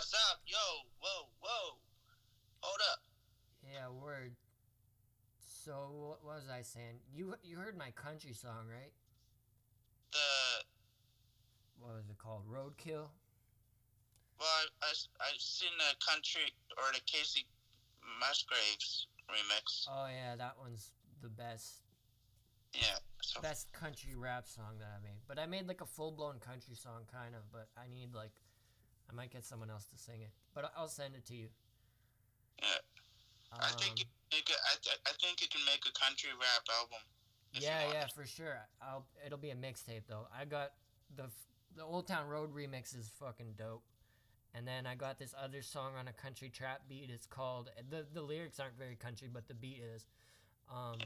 What's up? Yo, whoa, whoa. Hold up. Yeah, word. So what was I saying? You you heard my country song, right? The What was it called? Roadkill. well, I I I seen the country or the Kacey Musgraves remix. Oh yeah, that one's the best Yeah. So best country rap song that I made. But I made like a full blown country song, kind of. But I need like, I might get someone else to sing it. But I- I'll send it to you. yeah, I Um, think you make a, I, th- I think you can make a country rap album. yeah, yeah, for sure. I'll. It'll be a mixtape though. I got the the Old Town Road remix is fucking dope. And then I got this other song on a country trap beat. It's called the the lyrics aren't very country, but the beat is. Um,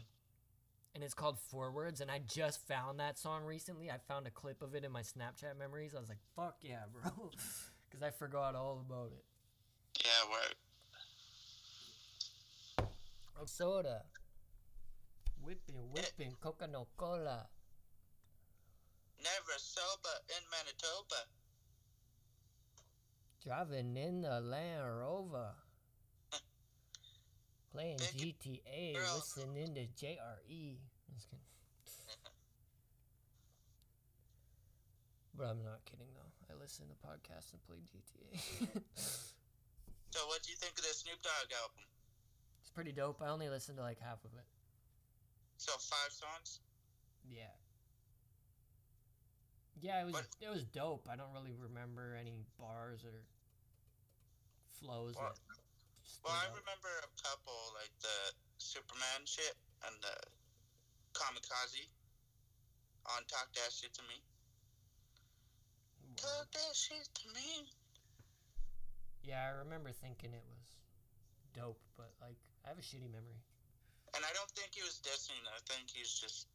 and it's called Forwards. And I just found that song recently. I found a clip of it in my Snapchat memories. I was like, "Fuck yeah, bro," because I forgot all about it. Yeah, word. Oh, soda. Whipping, whipping, coconut cola. Never sober in Manitoba. Driving in the Land Rover. Playing Big GTA, girl. listening to JRE. Just kidding. But I'm not kidding though. I listen to podcasts and play GTA. So what do you think of the Snoop Dogg album? it's pretty dope. I only listened to like half of it. So five songs. Yeah. Yeah, it was What- it was dope. I don't really remember any bars or flows Well, Well, I remember a couple like the Superman shit and the Kamikaze on Talk That Shit to Me. That shit to me. Yeah, I remember thinking it was dope, but like I have a shitty memory. And I don't think he was dissing. I think he's just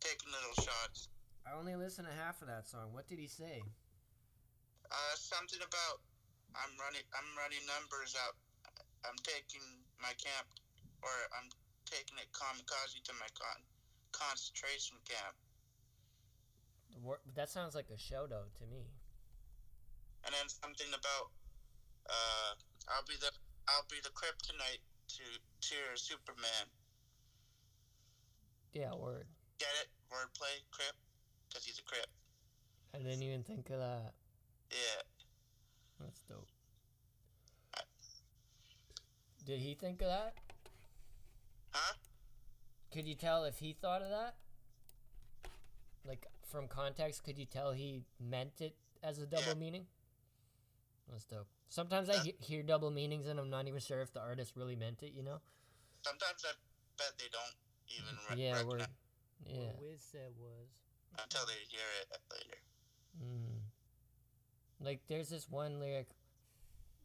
taking little shots. I only listened to half of that song. What did he say? Uh, something about I'm running. I'm running numbers out. I'm taking my camp, or I'm taking it kamikaze to my con- concentration camp. That sounds like a show, though, to me. and then something about uh, I'll be the I'll be the kryptonite to to your Superman. Yeah, word. Get it? Wordplay, Crypt, because he's a Crypt. I didn't even think of that. Yeah. That's dope. Did he think of that? Huh? Could you tell if he thought of that? Like from context, could you tell he meant it as a double Yeah. meaning? That's dope. Sometimes I he- hear double meanings and I'm not even sure if the artist really meant it. You know? Sometimes I bet they don't even re- yeah, recognize word. Yeah. What Wiz said was, until they hear it later. Mm. Like there's this one lyric,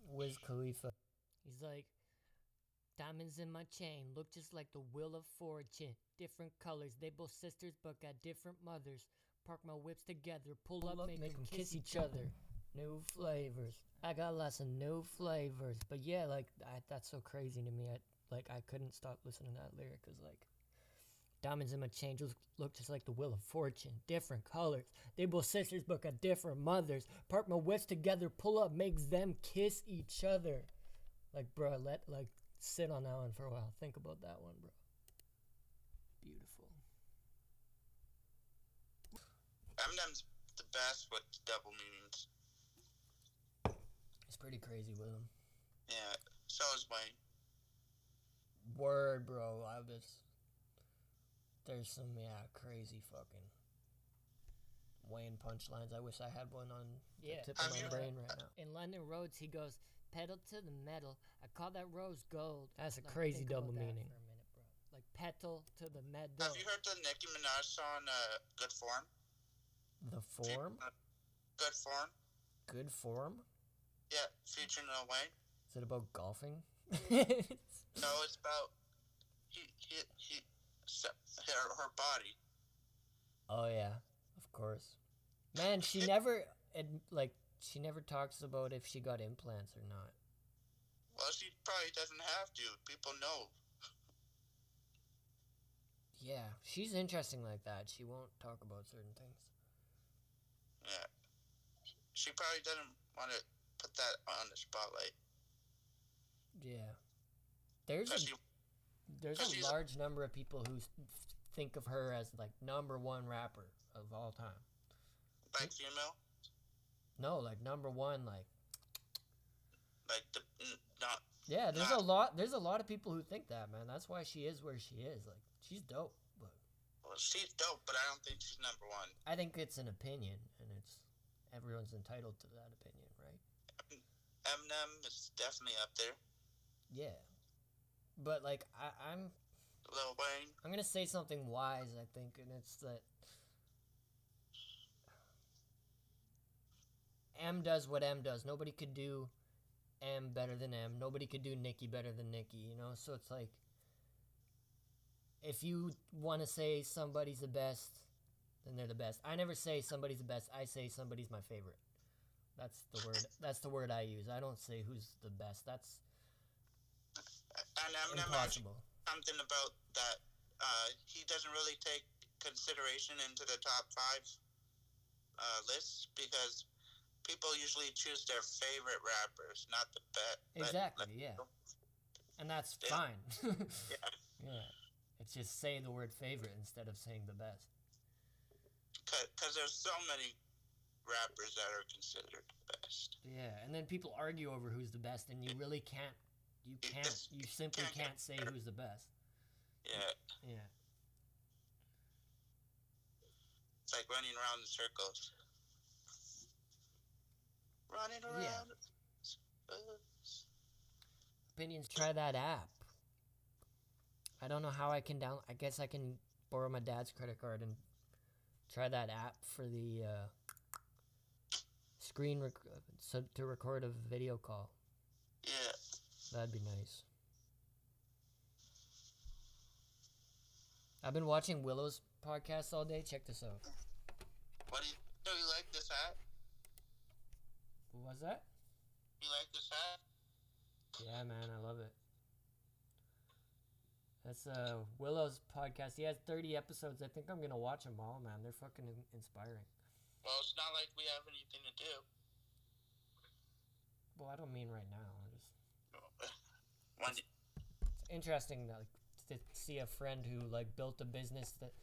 Wiz Khalifa. he's like, diamonds in my chain look just like the wheel of fortune. Different colors, they both sisters but got different mothers. Park my whips together, pull, Pull up, up, make, make them 'em kiss each other. New flavors. I got lots of new flavors. But yeah, like I, that's so crazy to me. I like I couldn't stop listening to that lyric because like diamonds in my chain just look just like the wheel of fortune. Different colors. They both sisters but got different mothers. Park my whips together, pull up, makes them kiss each other. Like bro, let like sit on that one for a while. Think about that one, bro. Beautiful. Eminem's the best with double meanings. It's pretty crazy with him. Yeah. So is Wayne. Word, bro. I was. There's some yeah crazy fucking Wayne punchlines. I wish I had one on Yeah. the tip of my you- brain right now. In London Roads, he goes, pedal to the metal. I call that rose gold. That's a Like, crazy double meaning. For a minute, bro. Like petal to the metal. Have you heard the Nicki Minaj song uh, "Good Form"? The form, Good Form. good form. Yeah, featuring Lil Wayne. Is it about golfing? No, it's about he he he her her body. oh yeah, of course. Man, she never like she never talks about if she got implants or not. Well, she probably doesn't have to. People know. Yeah, she's interesting like that. She won't talk about certain things. Yeah. She probably doesn't want to put that on the spotlight. Yeah. There's a, Especially there's a she's a- large number of people who think of her as like number one rapper of all time. like female, No, like number one, like like the not. yeah. There's a lot. There's a lot of people who think that, man. That's why she is where she is. Like she's dope, but Well, she's dope, but I don't think she's number one. I think it's an opinion, everyone's entitled to that opinion, right? Eminem is definitely up there. Yeah. But like I, I'm Lil Wayne, I'm gonna say something wise, I think, and it's that M does what M does. Nobody could do M better than M. Nobody could do Nicki better than Nicki, you know? So it's like if you want to say somebody's the best, then they're the best. I never say somebody's the best. I say somebody's my favorite. That's the word. That's the word I use. I don't say who's the best. That's and mentioned impossible. something about that. Uh, he doesn't really take consideration into the top five uh, lists because people usually choose their favorite rappers, not the best. Exactly. Yeah. And that's Yeah. fine. Yeah, Yeah. It's just say the word favorite instead of saying the best. Because there's so many rappers that are considered the best. Yeah, and then people argue over who's the best, and you really can't. You can't. You simply can't say who's the best. Yeah, Yeah. it's like running around in circles. Running around. Yeah. Opinions. Try that app. I don't know how I can down. I guess I can borrow my dad's credit card and try that app for the uh, screen rec- so to record a video call. Yeah. That'd be nice. I've been watching Willow's podcast all day. Check this out. What do you, do you like this hat? What was that? You like this hat? Yeah, man, I love it. That's uh Willow's podcast. He has 30 episodes. I think I'm gonna watch them all, man. They're fucking in- inspiring. Well, it's not like we have anything to do. Well, I don't mean right now. I just When, it's interesting like to see a friend who like built a business that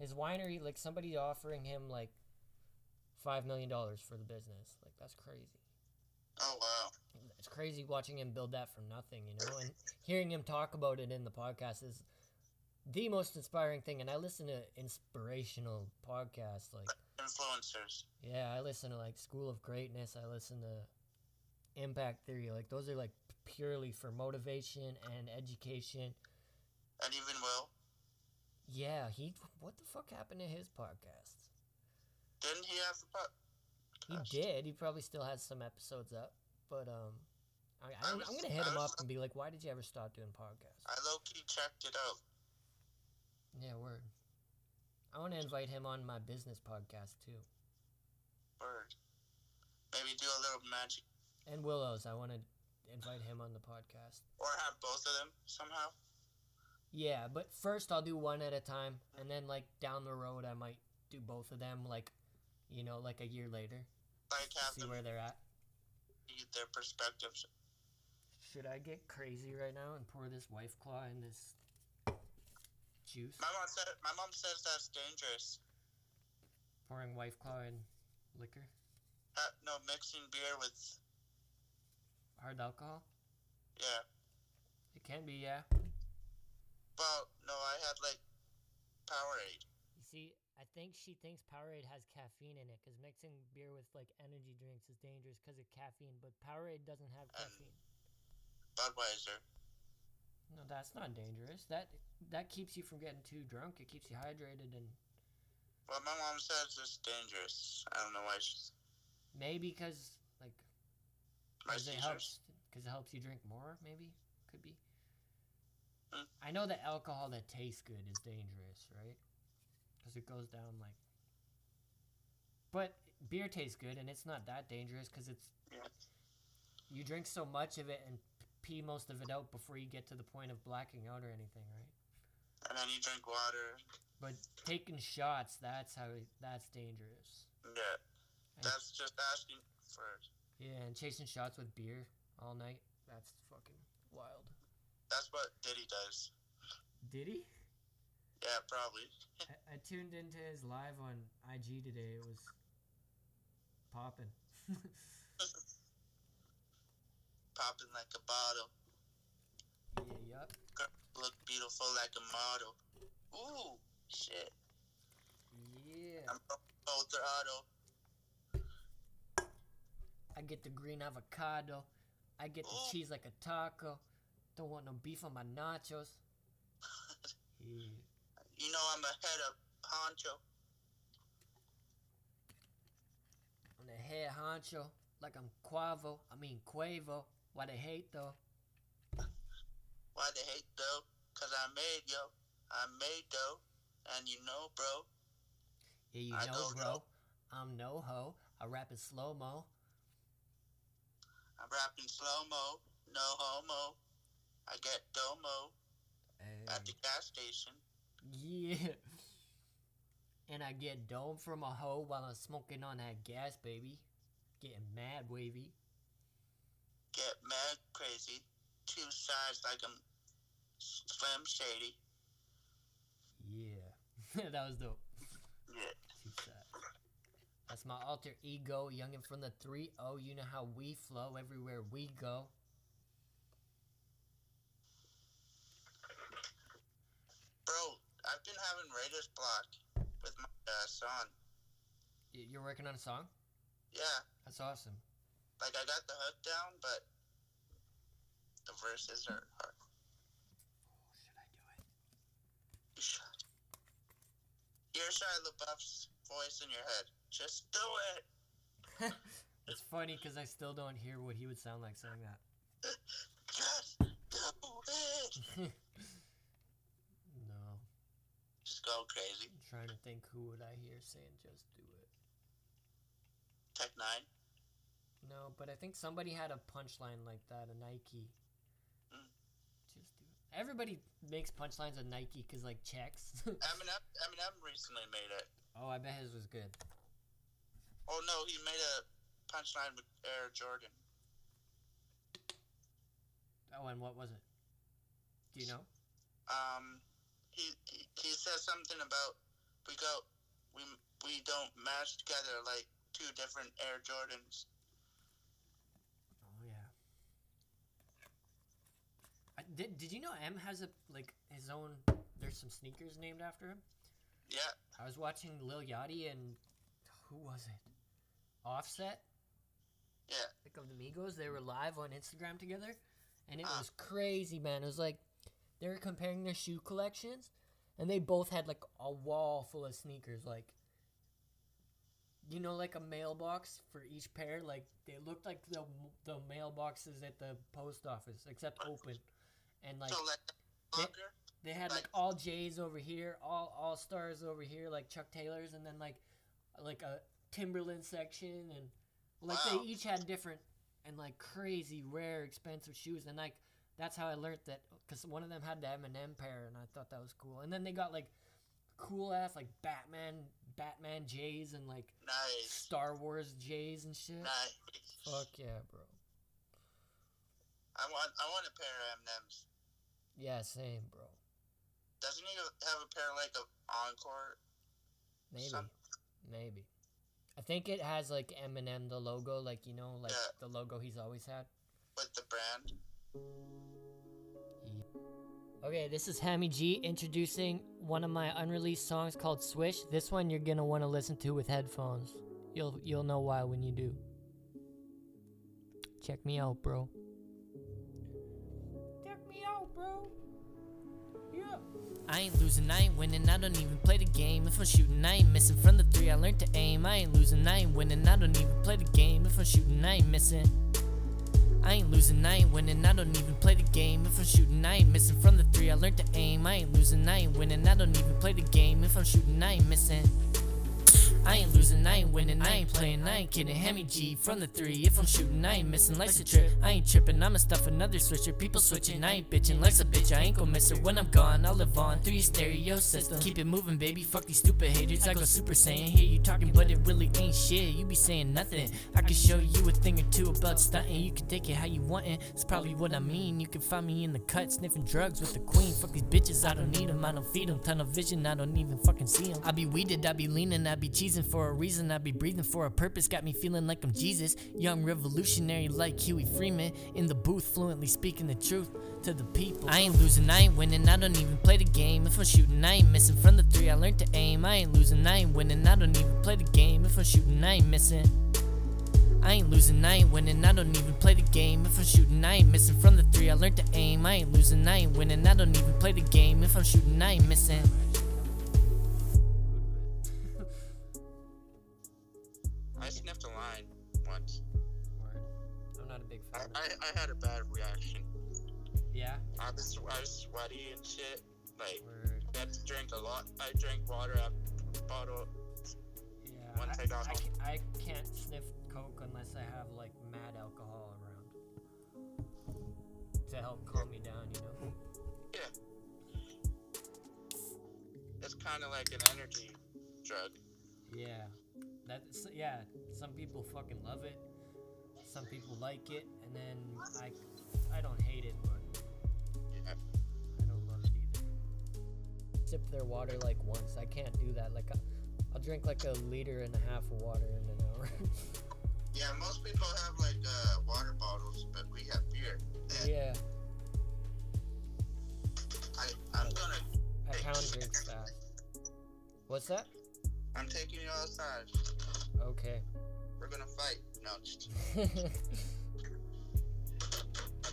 his winery like somebody offering him like five million dollars for the business. Like that's crazy. oh wow. It's crazy watching him build that from nothing, you know, and hearing him talk about it in the podcast is the most inspiring thing. And I listen to inspirational podcasts like, Influencers. yeah, I listen to like School of Greatness, I listen to Impact Theory, like those are like purely for motivation and education. And even Will. Yeah, he, what the fuck happened to his podcast? Didn't he have a po- He did. He probably still has some episodes up, but um, I, I'm, I'm gonna hit him up and be like, "Why did you ever stop doing podcasts?" I low key checked it out. Yeah, word. I want to invite him on my business podcast too. Word. Maybe do a little magic. And Willows, I want to invite him on the podcast. Or have both of them somehow. Yeah, but first I'll do one at a time, and then like down the road I might do both of them, like, you know, like a year later, Like have see where they're at. get their perspectives. Should I get crazy right now and pour this White Claw in this juice? My mom said my mom says that's dangerous. Pouring White Claw in liquor, Uh, no, mixing beer with hard alcohol. yeah. It can be, yeah. Well, no, I had like Powerade. You see, I think she thinks Powerade has caffeine in it because mixing beer with like energy drinks is dangerous because of caffeine, but Powerade doesn't have Um, caffeine. Budweiser. No, that's not dangerous. That that keeps you from getting too drunk. It keeps you hydrated and Well, my mom says it's dangerous. I don't know why she's maybe because like Because it helps. Because it helps you drink more. Maybe could be. Hmm. I know that alcohol that tastes good is dangerous, right? Because it goes down like. But beer tastes good, and it's not that dangerous because it's Yeah. you drink so much of it and pee most of it out before you get to the point of blacking out or anything, right? And then you drink water. But taking shots, that's how that's dangerous. Yeah. That's just asking for Yeah, and chasing shots with beer all night. That's fucking wild. That's what Diddy does. Did he? Yeah, probably. I, I tuned into his live on IG today. It was popping. Popping like a bottle. yeah, yup. Look beautiful like a model. Ooh, shit. Yeah. I'm full throttle. I get the green avocado. I get the cheese like a taco. Don't want no beef on my nachos. Yeah. You know I'm a head of honcho. On the head honcho, like I'm Quavo. I mean Quavo. Why they hate though? Why they hate though? Cause I made yo. I made though. And you know, bro. Yeah, you I know, bro. I'm no ho. I rap in slow mo. I'm rapping slow mo. No homo. I get domo at the gas station. Yeah. And I get dome from a hoe while I'm smoking on that gas, baby. Getting mad wavy. Get mad crazy. Two sides like I'm Slim Shady. Yeah. that was dope. Yeah. Too sad. That's my alter ego, youngin' from the 3 0. You know how we flow everywhere we go. Bro, I've been having writer's block with my uh, son. Y- You're working on a song? Yeah, That's awesome. Like I got the hook down, but the verses are hard. Should I do it? You should. Hear Shia LaBeouf's voice in your head. Just do it. It's funny because I still don't hear what he would sound like saying that. Just do it. no. Just go crazy. I'm trying to think who would I hear saying just do it. Tech N9ne. No, but I think somebody had a punchline like that, a Nike. Mm. Just do it. Everybody makes punchlines of Nike because, like, checks. Eminem. Eminem recently made it. oh, I bet his was good. Oh no, he made a punchline with Air Jordan. Oh, and what was it? Do you know? Um, he he, he said something about we go we we don't match together like two different Air Jordans. Oh yeah. I, did Did you know M has a like his own? There's some sneakers named after him. Yeah, I was watching Lil Yachty and who was it? Offset, yeah. like of the Migos. They were live on Instagram together, and it Ah. was crazy, man. It was like they were comparing their shoe collections, and they both had like a wall full of sneakers, like. You know, like a mailbox for each pair. Like they looked like the the mailboxes at the post office, except open, and like so like they- they had like Like- all J's over here, all all stars over here, like Chuck Taylor's, and then like like a Timberland section, and like Wow. they each had different and like crazy rare expensive shoes, and like that's how I learned that because one of them had the Eminem pair, and I thought that was cool. And then they got like cool ass like Batman Batman J's and like Nice, Star Wars J's and shit. nice. Fuck yeah, bro. I want I want a pair of M&Ms. Yeah, same, bro. Doesn't he have a pair like of Encore? Maybe. Some- Maybe. I think it has like Eminem the logo, like you know, like Yeah. the logo he's always had. with the brand. Okay, this is Hammy G introducing one of my unreleased songs called Swish. This one you're gonna want to listen to with headphones. You'll you'll know why when you do. Check me out, bro. Bro. Yeah. I ain't losing, I ain't winning, I don't even play the game. If I'm shooting, I ain't missing. From the three, I learned to aim. I ain't losing, I ain't winning, I don't even play the game. If I'm shooting, I ain't missing. I ain't losing, I ain't winning, I don't even play the game. If I'm shooting, I ain't missing. From the three, I learned to aim. I ain't losing, I ain't winning, I don't even play the game. If I'm shooting, I ain't missing. I ain't losing, I ain't winning, I ain't playing, I ain't kidding. Hemi G from the three. If I'm shooting, I ain't missing. Life's a trip, I ain't tripping. I'ma stuff another switcher. People switching, I ain't bitching. Life's a bitch, I ain't gon' miss her. When I'm gone, I'll live on through your stereo system. Keep it moving, baby. Fuck these stupid haters. I go super saiyan. Hear you talking, but it really ain't shit. You be saying nothing. I can show you a thing or two about stunting. You can take it how you want it. It's probably what I mean. You can find me in the cut, sniffing drugs with the queen. Fuck these bitches, I don't need them. I don't feed them. Tunnel vision, I don't even fucking see them. I be weeded, I be leaning, I be cheesing for a reason. I be breathing for a purpose. Got me feeling like I'm Jesus. Young revolutionary like Huey Freeman. In the booth, fluently speaking the truth to the people. I ain't losing, I ain't winning. I don't even play the game. If I'm shooting, I ain't missing. From the three, I learned to aim. I ain't losing, I ain't winning. I don't even play the game. If I'm shooting, I ain't missing. I ain't losing, I ain't winning, I don't even play the game. If I'm shooting, I ain't missing. From the three, I learned to aim. I ain't losing, I ain't winning, I don't even play the game. If I'm shooting, I ain't missing. A line once. Word. I'm not a big I, fan. I, I had a bad reaction. yeah. I was, I was sweaty and shit. Like, Word. I had to drink a lot. I drank water out bottle. Yeah. One I. I, ca- I can't sniff coke unless I have like mad alcohol around to help calm me down. You know. Yeah. It's kind of like an energy drug. Yeah. That's yeah. Some people fucking love it. Some people like it, and then I, I don't hate it, but Yeah. I don't love it either. Sip their water like once. I can't do that. Like, I- I'll drink like a liter and a half of water in an hour. Yeah, most people have like uh, water bottles, but we have beer. And yeah, I, I'm gonna, I pound drink that. What's that? I'm taking you outside. Okay. We're gonna fight. No, just, I'll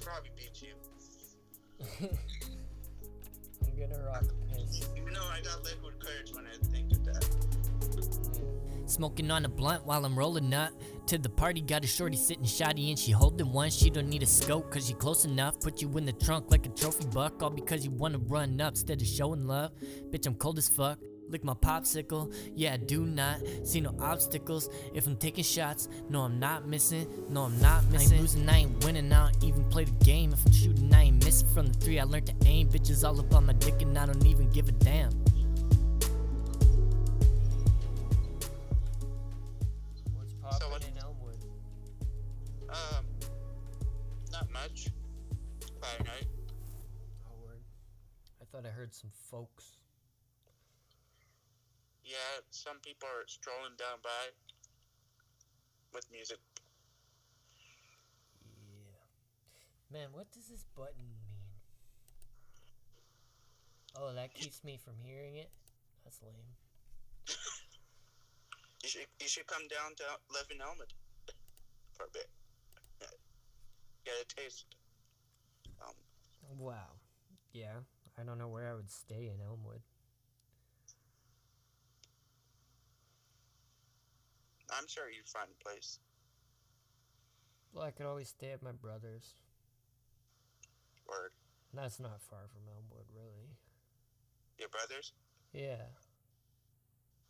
probably beat you. I'm gonna rock piss. Even though I got liquid courage when I think of that. Smoking on a blunt while I'm rolling up to the party. Got a shorty sitting shoddy and she holding one. She don't need a scope cause you close enough. Put you in the trunk like a trophy buck. All because you wanna run up instead of showing love. Bitch, I'm cold as fuck. Lick my popsicle, yeah, I do not see no obstacles. If I'm taking shots, no, I'm not missing. No, I'm not missing. I ain't losing, I ain't winning. I don't even play the game. If I'm shooting, I ain't missing. From the three, I learned to aim. Bitches all up on my dick, and I don't even give a damn. What's poppin' what- in Elmwood? Um, not much. Friday night. Oh, word. I thought I heard some folks. Yeah, some people are strolling down by with music. Yeah. Man, what does this button mean? Oh, that keeps me from hearing it? That's lame. You should you should come down to live in Elmwood for a bit. Get a taste. Um, Wow. Yeah. I don't know where I would stay in Elmwood. I'm sure you'd find a place. Well, I could always stay at my brother's. Word. That's not far from Elmwood, really. Your brothers? Yeah.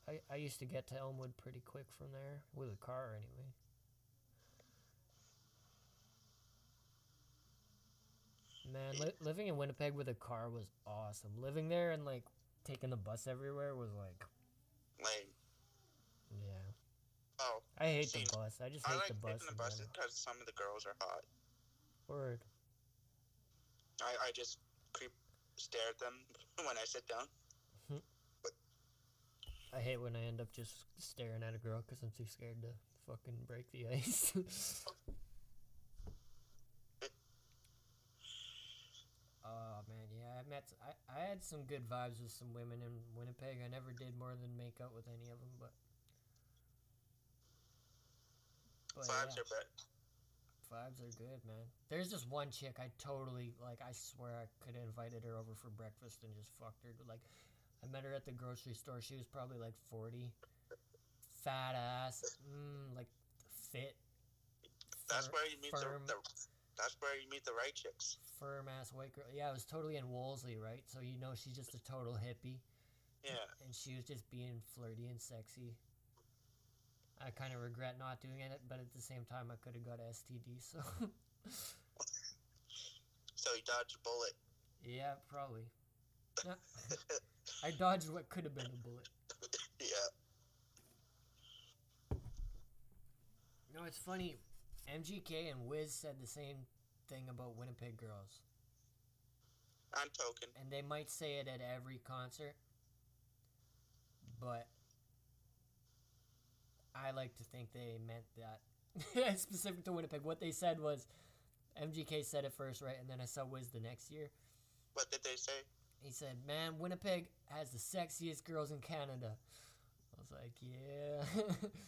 I, I used to get to Elmwood pretty quick from there, with a car anyway. Man, li- living in Winnipeg with a car was awesome. Living there and like taking the bus everywhere was like, Lame. I hate the bus. I just I hate like the bus. the general. because some of the girls are hot. Word. I, I just creep stare at them when I sit down. Hmm. I hate when I end up just staring at a girl because I'm too scared to fucking break the ice. Oh man, yeah, I met. I, I had some good vibes with some women in Winnipeg. I never did more than make out with any of them, but. But Vibes yeah, are better. vibes are good, man. There's just one chick I totally like. I swear I could have invited her over for breakfast and just fucked her. Like, I met her at the grocery store. She was probably like forty, fat ass, mm, like fit. That's fir- where you meet the, firm, the. That's where you meet the right chicks. firm ass white girl. Yeah, it was totally in Wolseley, right? So you know she's just a total hippie. Yeah. and she was just being flirty and sexy. I kind of regret not doing it, but at the same time, I could have got STD. So So you dodged a bullet. yeah, probably. Nah, I dodged what could have been a bullet. Yeah. No, it's funny. MGK and Wiz said the same thing about Winnipeg girls, I'm token. and they might say it at every concert, but I like to think they meant that specific to Winnipeg. What they said was MGK said it first, right, and then I saw Wiz the next year. What did they say? He said, "Man, Winnipeg has the sexiest girls in Canada." I was like, "Yeah."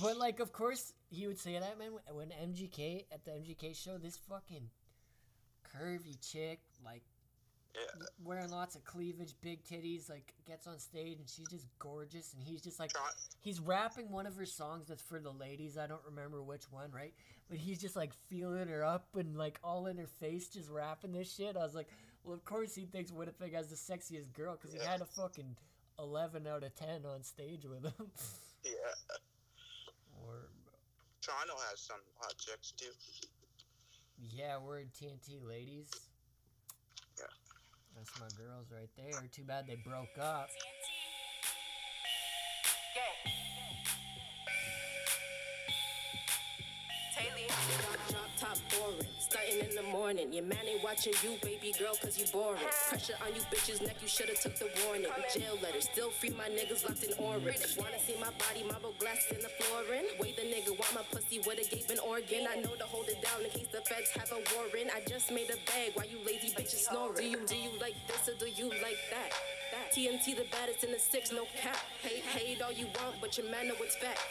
But like, of course, he would say that, man. When MGK at the MGK show, this fucking curvy chick, like Yeah. wearing lots of cleavage, big titties, like gets on stage and she's just gorgeous, and he's just like, John, he's rapping one of her songs that's for the ladies. I don't remember which one, right? But he's just like feeling her up and like all in her face, just rapping this shit. I was like, well, of course he thinks Winnipeg has the sexiest girl because he had a fucking eleven out of ten on stage with him. yeah. or Toronto has some hot chicks too. Yeah, we're TNT ladies. Yeah. That's my girls right there. Too bad they broke up. Drop top boring, starting in the morning. Your man ain't watching you, baby girl, cause you boring. Pressure on you bitches, neck, you should've took the warning. Jail letter, still free my niggas locked in orange. Wanna see my body, marble glass in the flooring? Wait, the nigga want my pussy with a gaping organ. I know to hold it down in case the feds have a warrant. I just made a bag, why you lazy bitches snoring? Do you, do you like this or do you like that? TNT the baddest in the six, no cap. Hate, hate all you want, but your man know it's fact.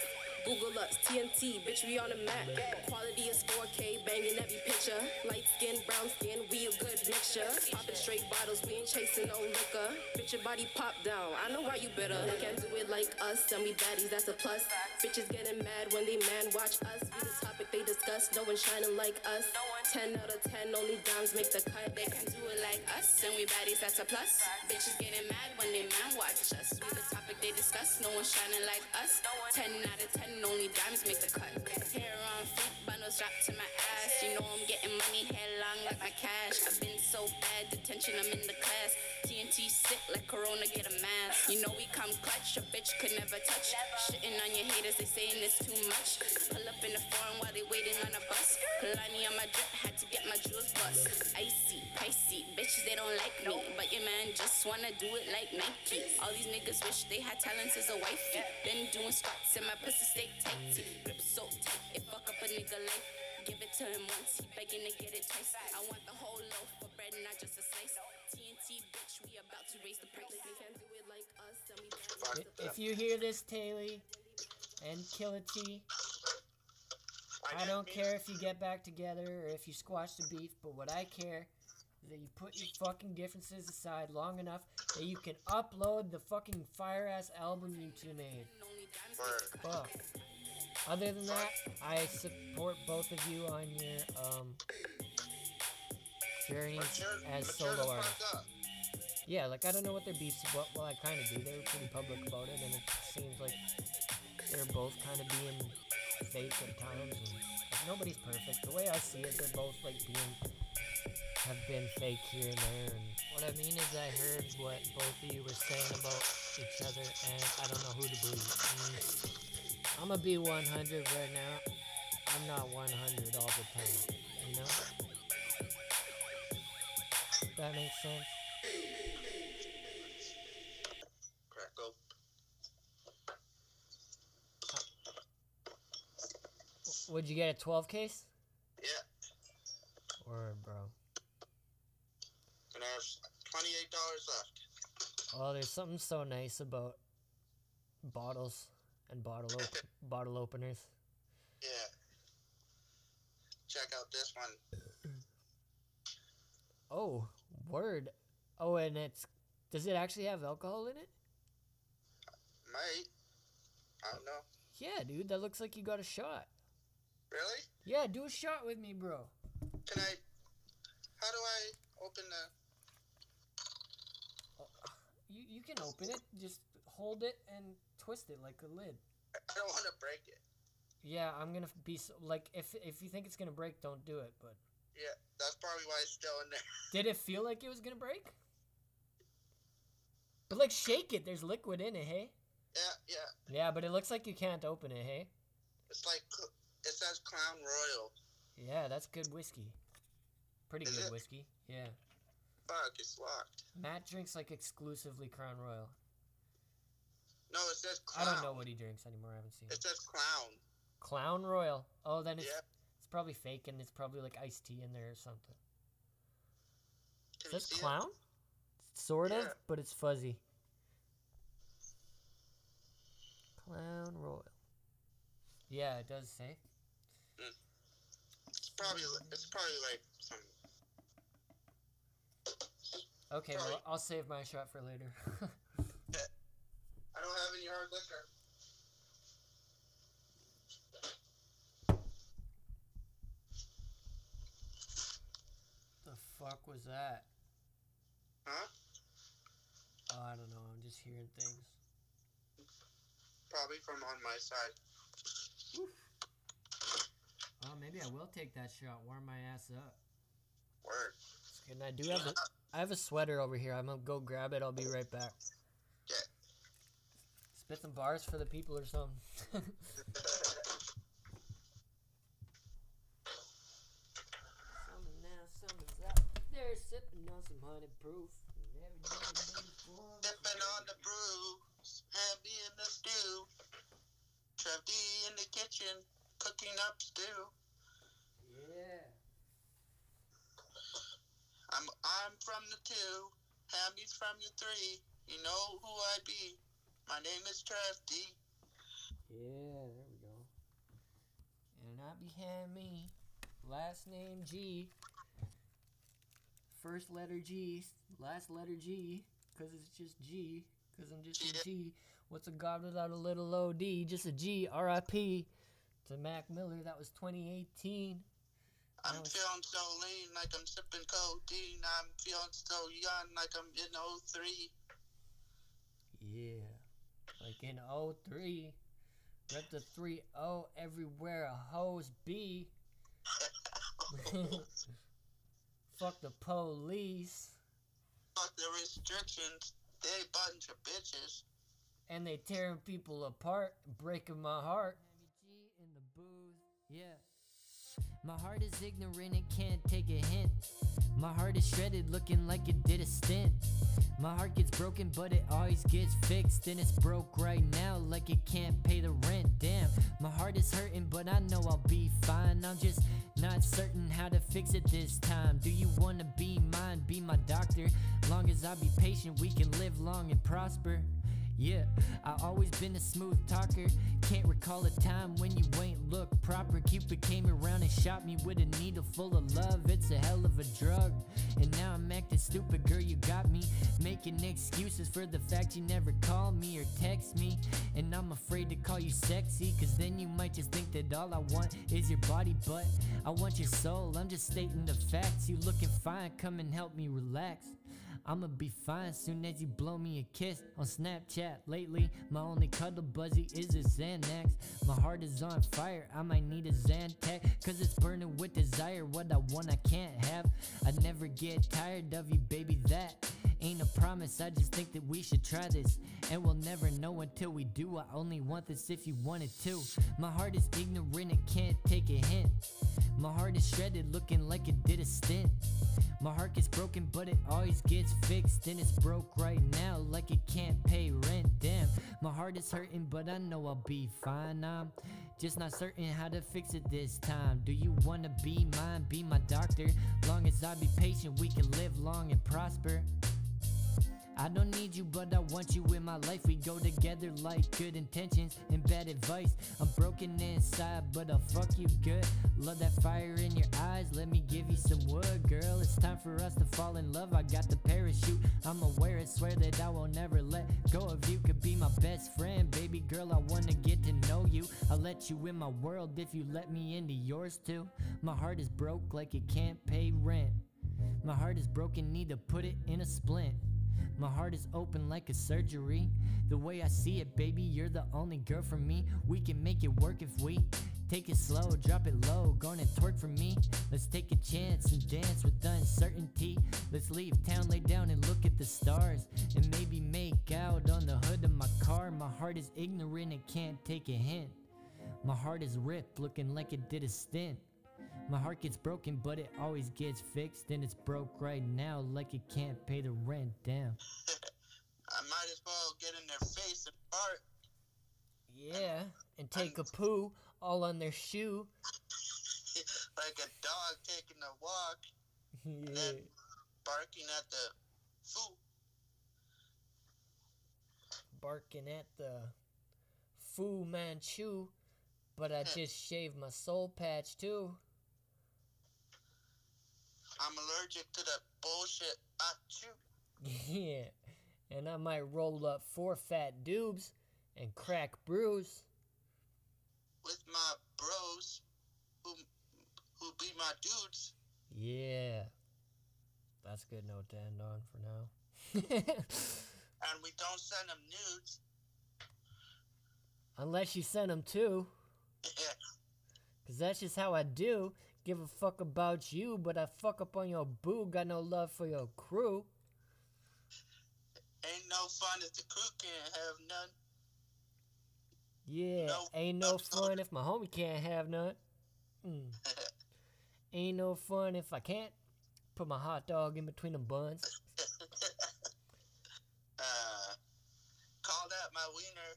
Google us, TNT, bitch, we on the map. Quality is 4K, banging every picture. Light skin, brown skin, we a good mixture. Popping straight bottles, we ain't chasing no liquor. Bitch, your body pop down, I know why you bitter. Can't do it like us, and we baddies, that's a plus. Bitches getting mad when they man watch us. We the topic they discuss, no one shining like us. 10 out of 10, only dimes make the cut. They can do it like us, and we baddies, that's a plus. Bitches getting mad when they man watch us. We the topic they discuss, no one shining like us. 10 out of 10, only diamonds make the cut. Hair on feet, bundles strapped to my ass. You know I'm getting money, hair long like my cash. I've been so bad, detention, I'm in the class. TNT sick like Corona, get a mask. You know we come clutch, a bitch could never touch. Shitting on your haters, they saying it's too much. Pull up in the foreign while they waiting on a bus. Kalani on my drip, had to get my jewels bust. Icy, pricey, bitches they don't like me, but your man just wanna do it like Nike. All these niggas wish they had talents as a wifey. Been doing squats and my pussy stay tighty. Grip so tight, it fuck up a nigga life. Give it to him once, he begging to get it twice. I want the whole loaf of bread, not just a slice. TNT, bitch, we about to raise the price. They can't do it like us, and we baddies, Fuck I- them. If you hear this, Taylor and Killer I didn't don't care if you get back together or if you squash the beef, but what I care is that you put your fucking differences aside long enough that you can upload the fucking fire ass album you two made. Only dimes make the Word. Fuck. Other than that, I support both of you on your um journeys Mature- as mature solo artists. Yeah, like I don't know what their beefs about. Well, I kind of do. They were pretty public about it, and it seems like they're both kind of being fake at times. And like, nobody's perfect. The way I see it, they're both like being have been fake here and there. And what I mean is, I heard what both of you were saying about each other, and I don't know who to believe. Mm, I'm gonna be 100 right now. I'm not 100 all the time. You know? That makes sense. Would you get a 12 case? Yeah. Or, bro. And there's twenty-eight dollars left. Oh, there's something so nice about bottles and bottle op- bottle openers. Yeah. Check out this one. Oh, word. Oh, and it's does it actually have alcohol in it? Might. I don't know. Yeah, dude, that looks like you got a shot. Really? Yeah, do a shot with me, bro. Can I? How do I open the? Uh, you you can open it, just hold it and twist it like a lid. I don't want to break it. Yeah, I'm gonna be so, like, if if you think it's gonna break, don't do it. But Yeah, that's probably why it's still in there. did it feel like it was gonna break? But like, shake it. There's liquid in it. Hey. Yeah, yeah. Yeah, but it looks like you can't open it. Hey. It's like it says Clown Royal. Yeah, that's good whiskey. Pretty Is good it? whiskey. Yeah. Fuck, it's locked. Matt drinks like exclusively Crown Royal. No, it says I don't know what he drinks anymore. I haven't seen It it. says Clown. Clown Royal. Oh, then it's Yeah. it's probably fake and it's probably like iced tea in there or something. Can Is you this see it? clown? Sort of, but it's fuzzy. Clown Royal. Yeah, it does say. It's probably it's probably like some. Okay, well, I'll save my shot for later. I don't have any hard liquor. the fuck was that? Huh? Oh, I don't know. I'm just hearing things. Probably from on my side. Oh, maybe I will take that shot. Warm my ass up. Word. And I do have a, I have a sweater over here. I'm gonna go grab it. I'll be right back. Yeah. Spit some bars for the people or something. Summer now, summer's out. They're sipping on some honey proof. Dipping on the brew, heavy in the stew. Trev D in the kitchen, cooking up stew. Yeah. I'm I'm from the two, Hammy's from the three. You know who I be. My name is D. Yeah, there we go. And I behind me, last name G. First letter G, last letter G, cause it's just G, cause I'm just a G. What's a god without a little OD? Just a G. R.I.P. to Mac Miller. That was 2018. I'm was- feeling so lean like I'm sipping codeine. I'm feeling so young like I'm in 03. Yeah, like in 03. Rep the 3 0 everywhere a hose be. Fuck the police. Fuck the restrictions. They bunch of bitches. And they tearing people apart, breaking my heart. Yeah. My heart is ignorant and can't take a hint. My heart is shredded, looking like it did a stint. My heart gets broken, but it always gets fixed. And it's broke right now, like it can't pay the rent. Damn, my heart is hurting, but I know I'll be fine. I'm just not certain how to fix it this time. Do you wanna be mine? Be my doctor. Long as I be patient, we can live long and prosper. Yeah, I always been a smooth talker. Can't recall a time when you ain't look proper. Cupid came around and shot me with a needle full of love. It's a hell of a drug. And now I'm acting stupid, girl. You got me making excuses for the fact you never call me or text me. And I'm afraid to call you sexy, cause then you might just think that all I want is your body, but I want your soul. I'm just stating the facts. You looking fine, come and help me relax. I'ma be fine soon as you blow me a kiss on Snapchat. Lately, my only cuddle buzzy is a Xanax. My heart is on fire, I might need a Zantac. Cause it's burning with desire. What I want, I can't have. I never get tired of you, baby. That ain't a promise. I just think that we should try this. And we'll never know until we do. I only want this if you want it too. My heart is ignorant, it can't take a hint. My heart is shredded, looking like it did a stint. My heart gets broken, but it always gets fixed. And it's broke right now, like it can't pay rent. Damn, my heart is hurting, but I know I'll be fine. I'm just not certain how to fix it this time. Do you wanna be mine? Be my doctor. Long as I be patient, we can live long and prosper. I don't need you, but I want you in my life. We go together like good intentions and bad advice. I'm broken inside, but I'll fuck you good. Love that fire in your eyes. Let me give you some wood, girl. It's time for us to fall in love. I got the parachute. I'm aware and swear that I will never let go of you. Could be my best friend, baby girl. I wanna get to know you. I'll let you in my world if you let me into yours too. My heart is broke like it can't pay rent. My heart is broken, need to put it in a splint. My heart is open like a surgery. The way I see it, baby, you're the only girl for me. We can make it work if we take it slow, drop it low, gonna twerk for me. Let's take a chance and dance with uncertainty. Let's leave town, lay down and look at the stars. And maybe make out on the hood of my car. My heart is ignorant and can't take a hint. My heart is ripped, looking like it did a stint. My heart gets broken, but it always gets fixed. And it's broke right now, like it can't pay the rent down. I might as well get in their face and fart. Yeah, and take a poo all on their shoe. like a dog taking a walk and then barking at the food. Barking at the Fu Manchu, but I just shaved my soul patch too. I'm allergic to the bullshit chew. Yeah, and I might roll up four fat dubes and crack brews. with my bros who who be my dudes. Yeah, that's a good note to end on for now. And we don't send them nudes. Unless you send them too, Yeah. cause that's just how I do. Give a fuck about you, but I fuck up on your boo. Got no love for your crew. Ain't no fun if the crew can't have none. Yeah, No, ain't no no, fun if my homie can't have none. Mm. Ain't no fun if I can't put my hot dog in between the buns. uh, call that my wiener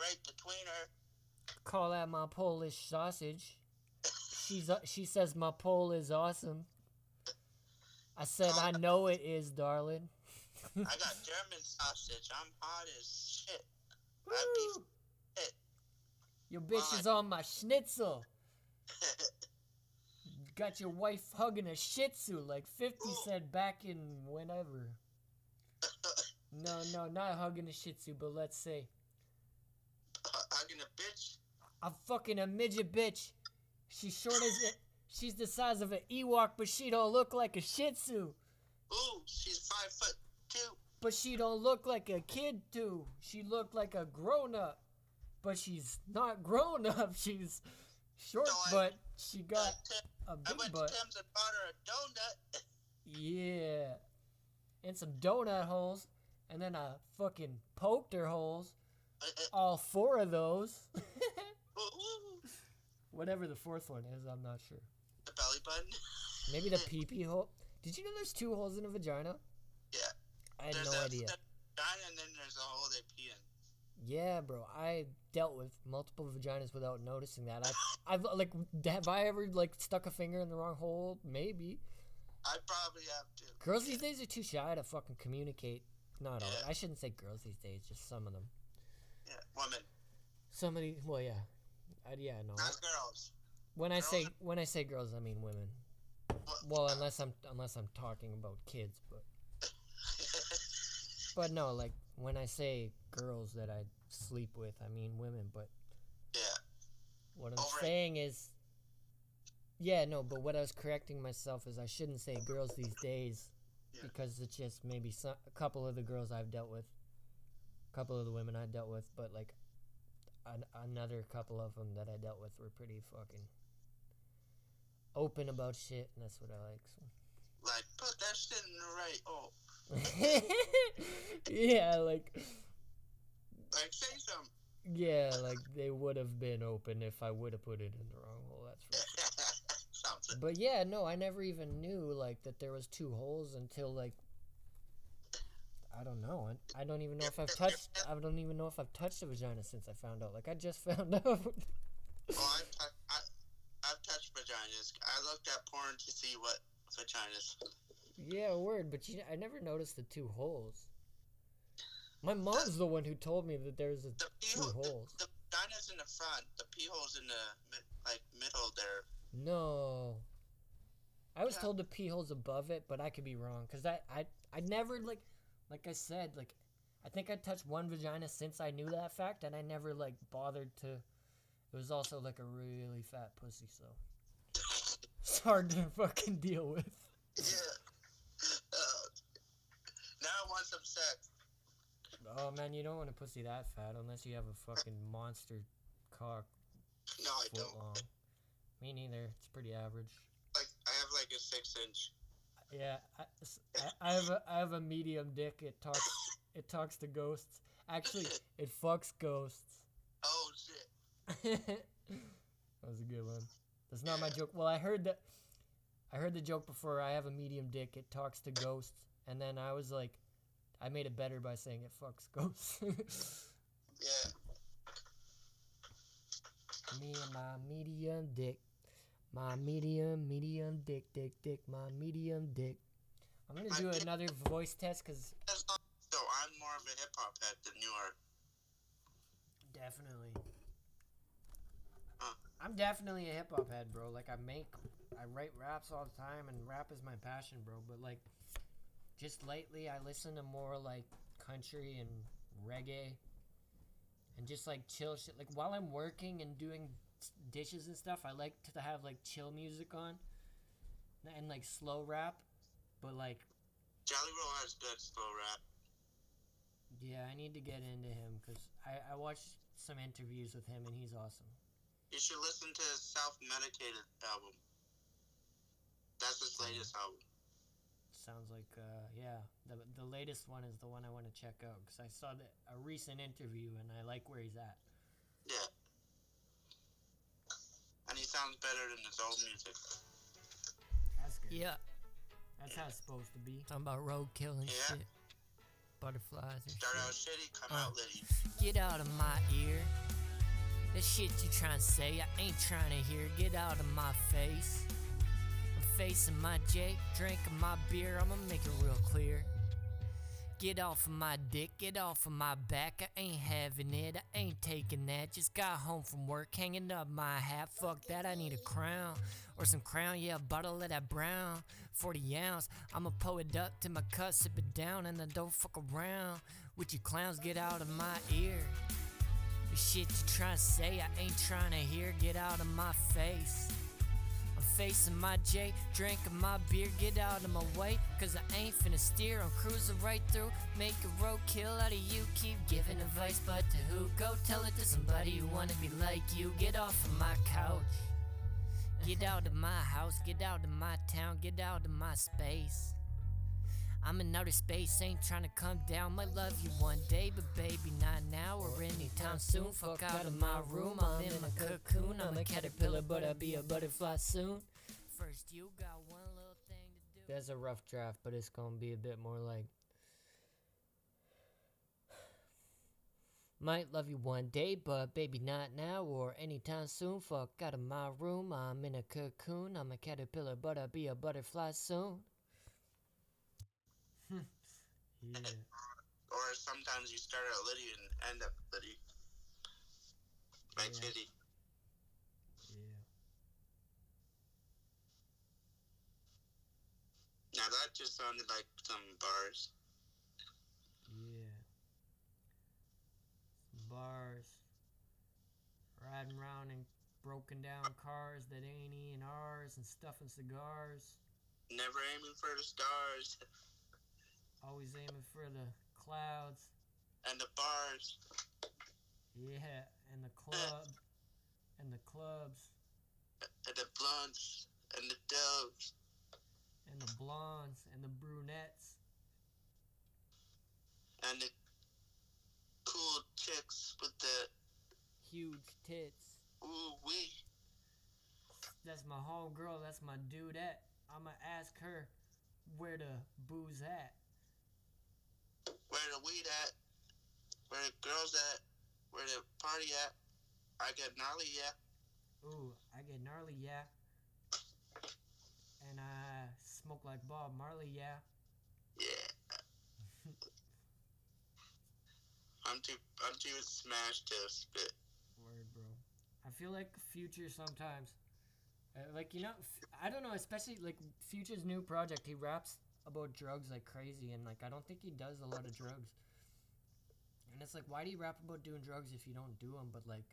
right between her. Call that my Polish sausage. She's uh, she says my pole is awesome. I said I know it is, darling. I got German sausage. I'm hot as shit. Woo! Your bitch is on my schnitzel. Got your wife hugging a shih tzu like 50 said back in whenever. No, no, not hugging a shih tzu, but let's say hugging a bitch. I'm fucking a midget bitch. She's short as it. She's the size of an Ewok, but she don't look like a Shih Tzu. Ooh, she's five foot two. But she don't look like a kid too. She looked like a grown up, but she's not grown up. She's short, I- but she got Uh, a I big went butt. to Tim's and bought her a donut. Yeah, and some donut holes, and then I fucking poked her holes. All four of those. Whatever the fourth one is, I'm not sure. the belly button. Maybe the pee pee hole. Did you know there's two holes in a vagina? Yeah. I had There's no a, idea. the vagina and then there's a hole they pee in. Yeah, bro. I dealt with multiple vaginas without noticing that. I, I've like, have I ever like stuck a finger in the wrong hole? Maybe. I probably have to. Girls these days are too shy to fucking communicate. Not all. I shouldn't say girls these days. Just some of them. Yeah, women, Somebody. Well, yeah. I, yeah, no. not girls. When I say girls when I say girls, I mean women. Well, Well, uh, unless I'm unless I'm talking about kids, but but no, like when I say girls that I sleep with, I mean women. But yeah. What I'm Over saying is, yeah, no, but what I was correcting myself is I shouldn't say girls these days Yeah. because it's just maybe some, a couple of the girls I've dealt with, a couple of the women I've dealt with, but like an, another couple of them that I dealt with were pretty fucking open about shit, and that's what I like. So. Like, put that shit in the right. Oh, yeah, like like say something. yeah, like they would have been open if I would have put it in the wrong hole. That's sure. But yeah, no, I never even knew like that there was two holes until like I don't know. I, I don't even know if I've touched. I don't even know if I've touched a vagina since I found out. Like I just found out. Oh, I've, tou- I, I've touched vaginas. I looked at porn to see what vaginas. yeah, word. But you, I never noticed the two holes. My mom's the one who told me that there's a The two hole, holes. the, the vagina's in the front. The pee hole's in the like middle there. No. I was Yeah. told the pee hole's above it, but I could be wrong. Cause I, I, I never like, like I said, like, I think I touched one vagina since I knew that fact, and I never like bothered to. It was also like a really fat pussy, so it's hard to fucking deal with. Yeah. Uh, now I want some sex. Oh man, you don't want a pussy that fat unless you have a fucking monster cock No, I don't. long. Me neither. It's pretty average. Like I have like a six inch. Yeah, I, I have a I have a medium dick. It talks it talks to ghosts. Actually, it fucks ghosts. Oh shit. that was a good one. That's not my joke. Well, I heard that. I heard the joke before. I have a medium dick. It talks to ghosts, and then I was like, I made it better by saying it fucks ghosts. Yeah. Me and my medium dick. My medium, medium dick, dick, dick, my medium dick. I'm gonna do another voice test because so I'm more of a hip hop head than you are. definitely. Huh. I'm definitely a hip hop head, bro. Like I make, I write raps all the time, and rap is my passion, bro. But like, just lately, I listen to more like country and reggae, and just like chill shit. Like while I'm working and doing dishes and stuff, I like to have like chill music on, and like slow rap. But like, Jelly Roll has good slow rap. yeah, I need to get into him because I I watched some interviews with him, and he's awesome. You should listen to his self medicated album. That's his latest album. Sounds like, uh, yeah, the the latest one is the one I want to check out because I saw the, a recent interview and I like where he's at. Yeah. And he sounds better than his old music. That's good. Yeah, That's how it's supposed to be. talking about roadkill and Yeah. shit. Butterflies and Start out shitty, come Uh. out litty. Get out of my ear. The shit you trying to say, I ain't trying to hear. Get out of my face. I'm facing my Jake, drinking my beer. I'ma make it real clear. Get off of my dick, get off of my back. I ain't having it, I ain't taking that. Just got home from work, hanging up my hat. Fuck that, I need a crown or some crown. Yeah, a bottle of that brown, 40 ounce. I'ma pull it up to my cut, sip it down, and then don't fuck around with you clowns. Get out of my ear. The shit you trying to say, I ain't trying to hear. Get out of my face. Facing my J, drinking my beer. Get out of my way, cause I ain't finna steer. I'm cruising right through, make a roadkill out of you. Keep giving advice, but to who? Go tell it to somebody who wanna be like you. Get off of my couch. Get out of my house, get out of my town, get out of my space. I'm in outer space, ain't trying to come down. Might love you one day, but baby, not now or anytime soon. Fuck out of my room, I'm in my cocoon. I'm a caterpillar, but I'll be a butterfly soon. First, you got one little thing to do. That's a rough draft, but it's gonna be a bit more like. Might love you one day, but baby, not now or anytime soon. Fuck out of my room, I'm in a cocoon. I'm a caterpillar, but I'll be a butterfly soon. yeah. Or sometimes you start out litty and end up litty. Like Yeah. Titty. Yeah. Now that just sounded like some bars. Yeah. Bars. Riding around in broken down cars that ain't even ours and stuffing cigars. Never aiming for the stars Always aiming for the clouds. and the bars. Yeah, and the club. And the clubs. and the blondes and the doves And the blondes. And the brunettes. and the cool chicks with the Huge tits. ooh wee. That's my homegirl. That's my dudette. I'ma ask her where the booze at. Where the weed at? Where the girls at? Where the party at? I get gnarly, yeah. Ooh, I get gnarly, yeah. And I smoke like Bob Marley, yeah. Yeah. I'm too I'm too smashed to spit. Word, bro. I feel like Future sometimes. Uh, like, you know, f- I don't know, especially like Future's new project, he raps about drugs like crazy, and like, I don't think he does a lot of drugs. And it's like, why do you rap about doing drugs if you don't do them? But like,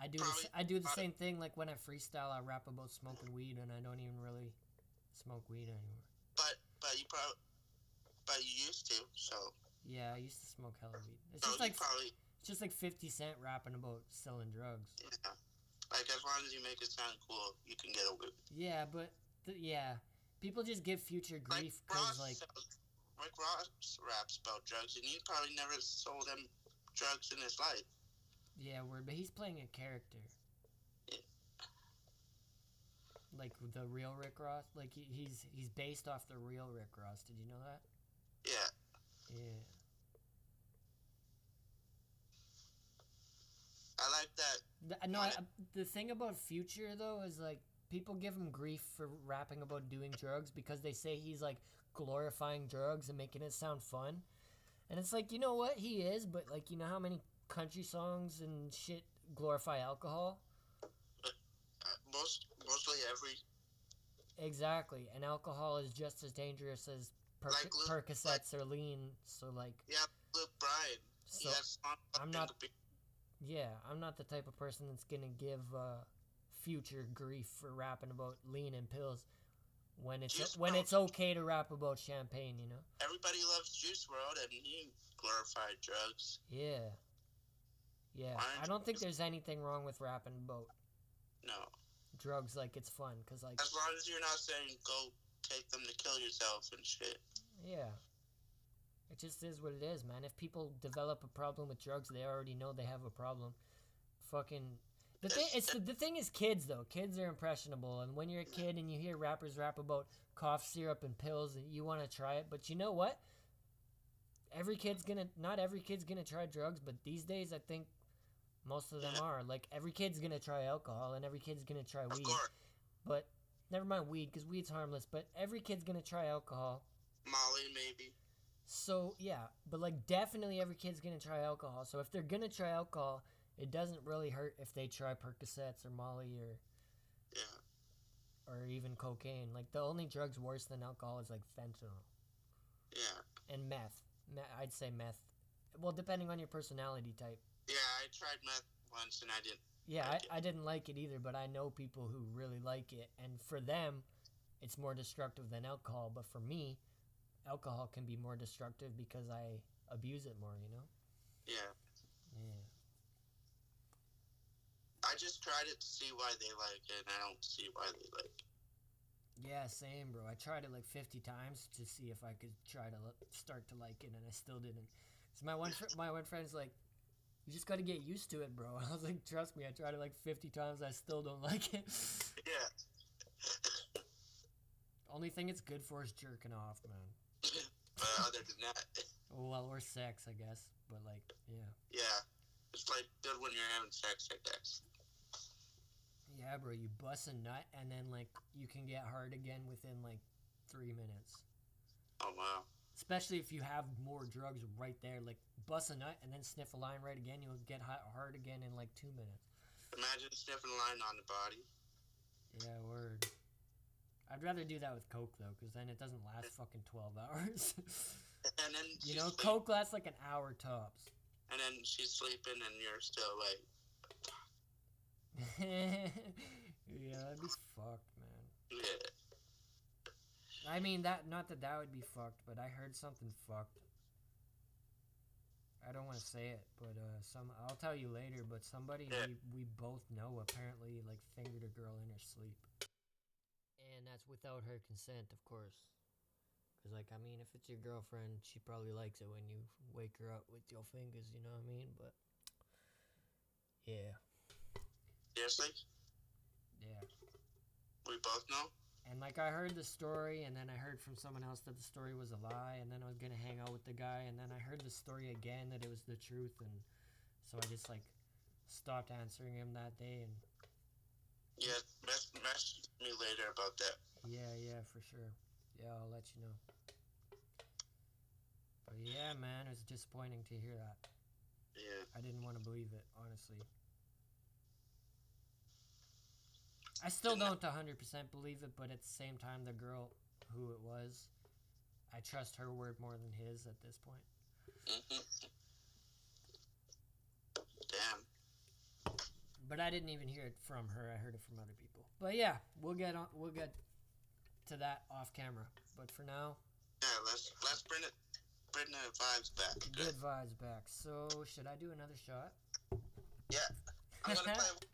I do, I do the same thing. Like when I freestyle, I rap about smoking weed, and I don't even really smoke weed anymore. But but you probably but you used to, so Yeah, I used to smoke hella weed. It's So just like probably it's just like Fifty Cent rapping about selling drugs. yeah. Like as long as you make it sound cool, you can get away. with it. Yeah, but th- yeah, people just give Future grief because like Rick Ross raps about drugs, and he probably never sold them drugs in his life. yeah, word, but he's playing a character. Yeah. Like the real Rick Ross, like he, he's he's based off the real Rick Ross. Did you know that? Yeah, Yeah. I like that. The, no, I, the thing about Future though is like people give him grief for rapping about doing drugs because they say he's like glorifying drugs and making it sound fun. And it's like, you know what? He is, but like, you know how many country songs and shit glorify alcohol? Uh, most mostly every Exactly. And alcohol is just as dangerous as Perc- Like Luke- Percocets or lean. So like, yeah. Luke Bryan. so he has songs I'm not- the yeah, I'm not the type of person that's gonna give uh, Future grief for rapping about lean and pills when it's Juice when WRLD. it's okay to rap about champagne. You know? Everybody loves Juice WRLD, and he glorified drugs. Yeah. Yeah, I don't think there's anything wrong with rapping about No, drugs like it's fun, cause like as long as you're not saying go take them to kill yourself and shit. yeah, it just is what it is, man. If people develop a problem with drugs, they already know they have a problem. Fucking the thing, it's the, the thing is kids though. Kids are impressionable, and when you're a kid and you hear rappers rap about cough syrup and pills, and you want to try it, but you know what? Every kid's gonna not every kid's gonna try drugs, but these days I think most of them are. Like every kid's gonna try alcohol, and every kid's gonna try Of weed. course, But never mind weed, because weed's harmless. But every kid's gonna try alcohol. Molly maybe. So yeah, but like definitely every kid's gonna try alcohol. So if they're gonna try alcohol, it doesn't really hurt if they try Percocets or Molly or Yeah, or even cocaine. Like the only drugs worse than alcohol is like fentanyl yeah, and meth. I'd say meth. Well, depending on your personality type. yeah. I tried meth once, and I didn't. Yeah, Like. I, I didn't like it either, but I know people who really like it, and for them, it's more destructive than alcohol. But for me, alcohol can be more destructive because I abuse it more. You know? Yeah. I just tried it to see why they like it, and I don't see why they like. it. Yeah, same, bro. I tried it like 50 times to see if I could try to l- start to like it, and I still didn't. So my one, fr- my one friend's like, "You just got to get used to it, bro." I was like, "Trust me, I tried it like 50 times. I still don't like it." Yeah, Only thing it's good for is jerking off, man. but other than that, Well, or sex, I guess. But like, yeah, yeah, it's like good when you're having sex, I guess. Yeah, bro. You bust a nut, and then like you can get hard again within like three minutes. Oh wow. Especially if you have more drugs right there, like bust a nut and then sniff a line right again, you'll get hard again in like two minutes. Imagine sniffing a line on the body. Yeah, word. I'd rather do that with Coke though, because then it doesn't last fucking twelve hours. And then you know, sleep- Coke lasts like an hour tops. And then she's sleeping, and you're still like, yeah, that'd be fucked, man. yeah. I mean, that not that that would be fucked, but I heard something fucked. I don't want to say it, but uh, some I'll tell you later. But somebody we, we both know apparently like fingered a girl in her sleep, and that's without her consent, of course. Cause like I mean, if it's your girlfriend, she probably likes it when you wake her up with your fingers. You know what I mean? But yeah, Seriously? yeah. We both know? And like I heard the story, and then I heard from someone else that the story was a lie, and then I was gonna hang out with the guy, and then I heard the story again that it was the truth, and so I just like stopped answering him that day, and Yeah, mess, message me later about that. yeah, yeah, for sure, yeah, I'll let you know. But yeah, man, it was disappointing to hear that. Yeah. I didn't want to believe it, honestly. I still don't 100% believe it, but at the same time, the girl who it was, I trust her word more than his at this point. Damn. But I didn't even hear it from her. I heard it from other people. But yeah, we'll get on. We'll get to that off camera. But for now, Yeah, let's let's bring it bring the vibes back. Good vibes back. So should I do another shot? Yeah. I'm gonna play.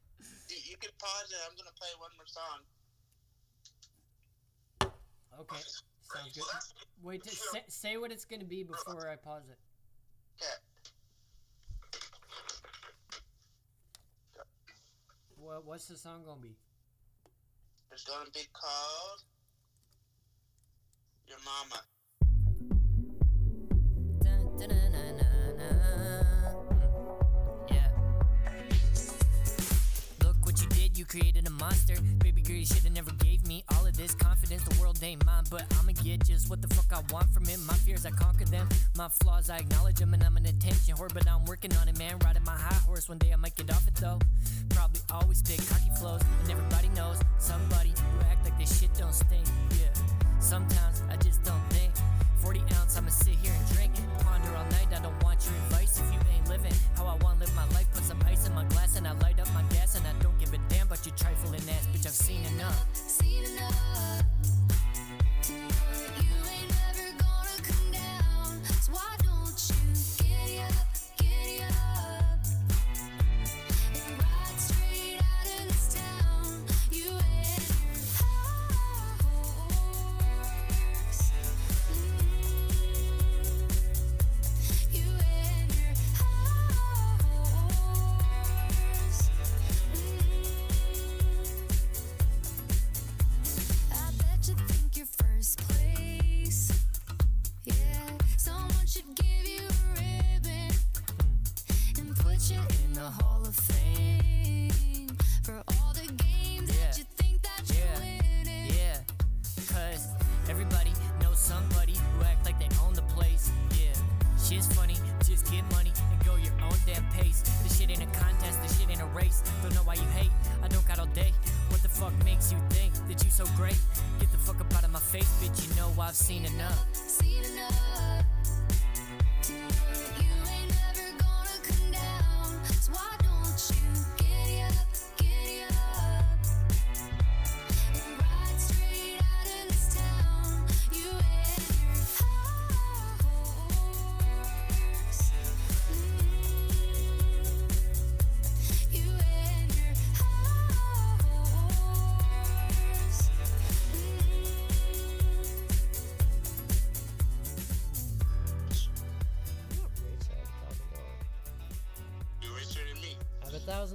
You, you can pause it. I'm gonna play one more song. Okay, sounds good. Wait, to, say, say what it's gonna be before I pause it. Yeah. What what's the song gonna be? It's gonna be called Your Mama. Dun, dun, dun, dun, dun, dun. You created a monster. Baby girl, you should've never gave me all of this confidence. The world ain't mine, but I'ma get just what the fuck I want from it. My fears, I conquer them. My flaws, I acknowledge them, and I'm an attention whore, but I'm working on it, man. Riding my high horse, one day I might get off it though. Probably always spit cocky flows, and everybody knows somebody who act like this shit don't stink. Yeah. Sometimes I just don't think. 40 ounce, I'ma sit here and drink. Ponder all night, I don't want your advice if you ain't living how I wanna live my life. Put some ice in my glass and I light up my a damn trifling ass, bitch. I've seen enough. Seen enough you ain't never gonna come down. So why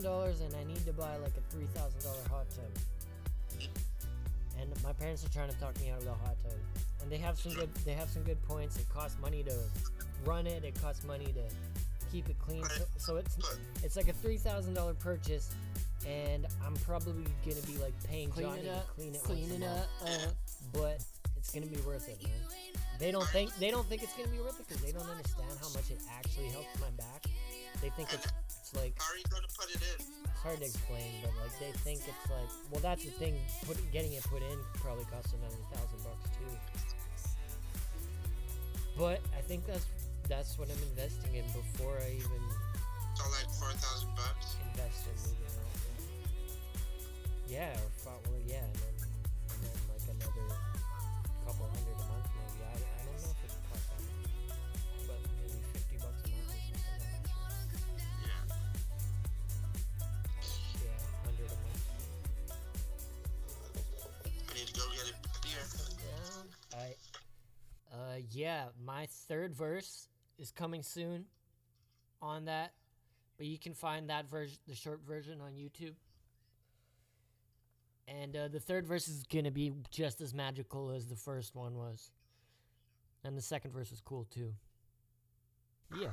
$1,000 and I need to buy like a $3,000 hot tub. And my parents are trying to talk me out of the hot tub. And they have some good they have some good points. It costs money to run it. It costs money to keep it clean. So, so it's it's like a $3,000 purchase and I'm probably going to be like paying clean Johnny up, to clean it clean it up. Uh-huh. But it's going to be worth it, man they don't think they don't think it's gonna be worth it because they don't understand how much it actually helps my back. They think it's it's like How are you gonna put it in? it's hard to explain, but like they think it's like well that's the thing. Put getting it put in probably costs another thousand bucks too. But I think that's that's what I'm investing in before I even So like four thousand bucks. invest in moving out. Yeah, or fi- well, yeah, yeah, my third verse is coming soon on that, but you can find that version, the short version, on YouTube. And uh, the third verse is gonna be just as magical as the first one was, and the second verse is cool too. Yeah.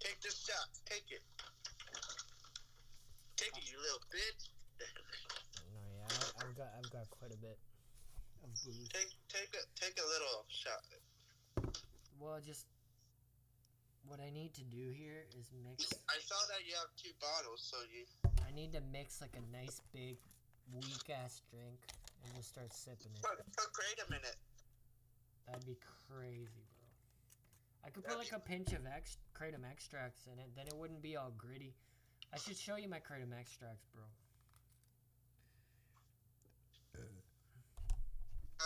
Take this shot. Take it. Take it, you little bitch. No, yeah, I, I've got I've got quite a bit of booze. Take take a take a little shot. Well, just what I need to do here is mix. I saw that you have two bottles, so you I need to mix like a nice big weak ass drink and just start sipping it. put, put kratom in it. That'd be crazy, bro. I could put like a pinch of ex- kratom extracts in it, then it wouldn't be all gritty. I should show you my kratom extracts, bro.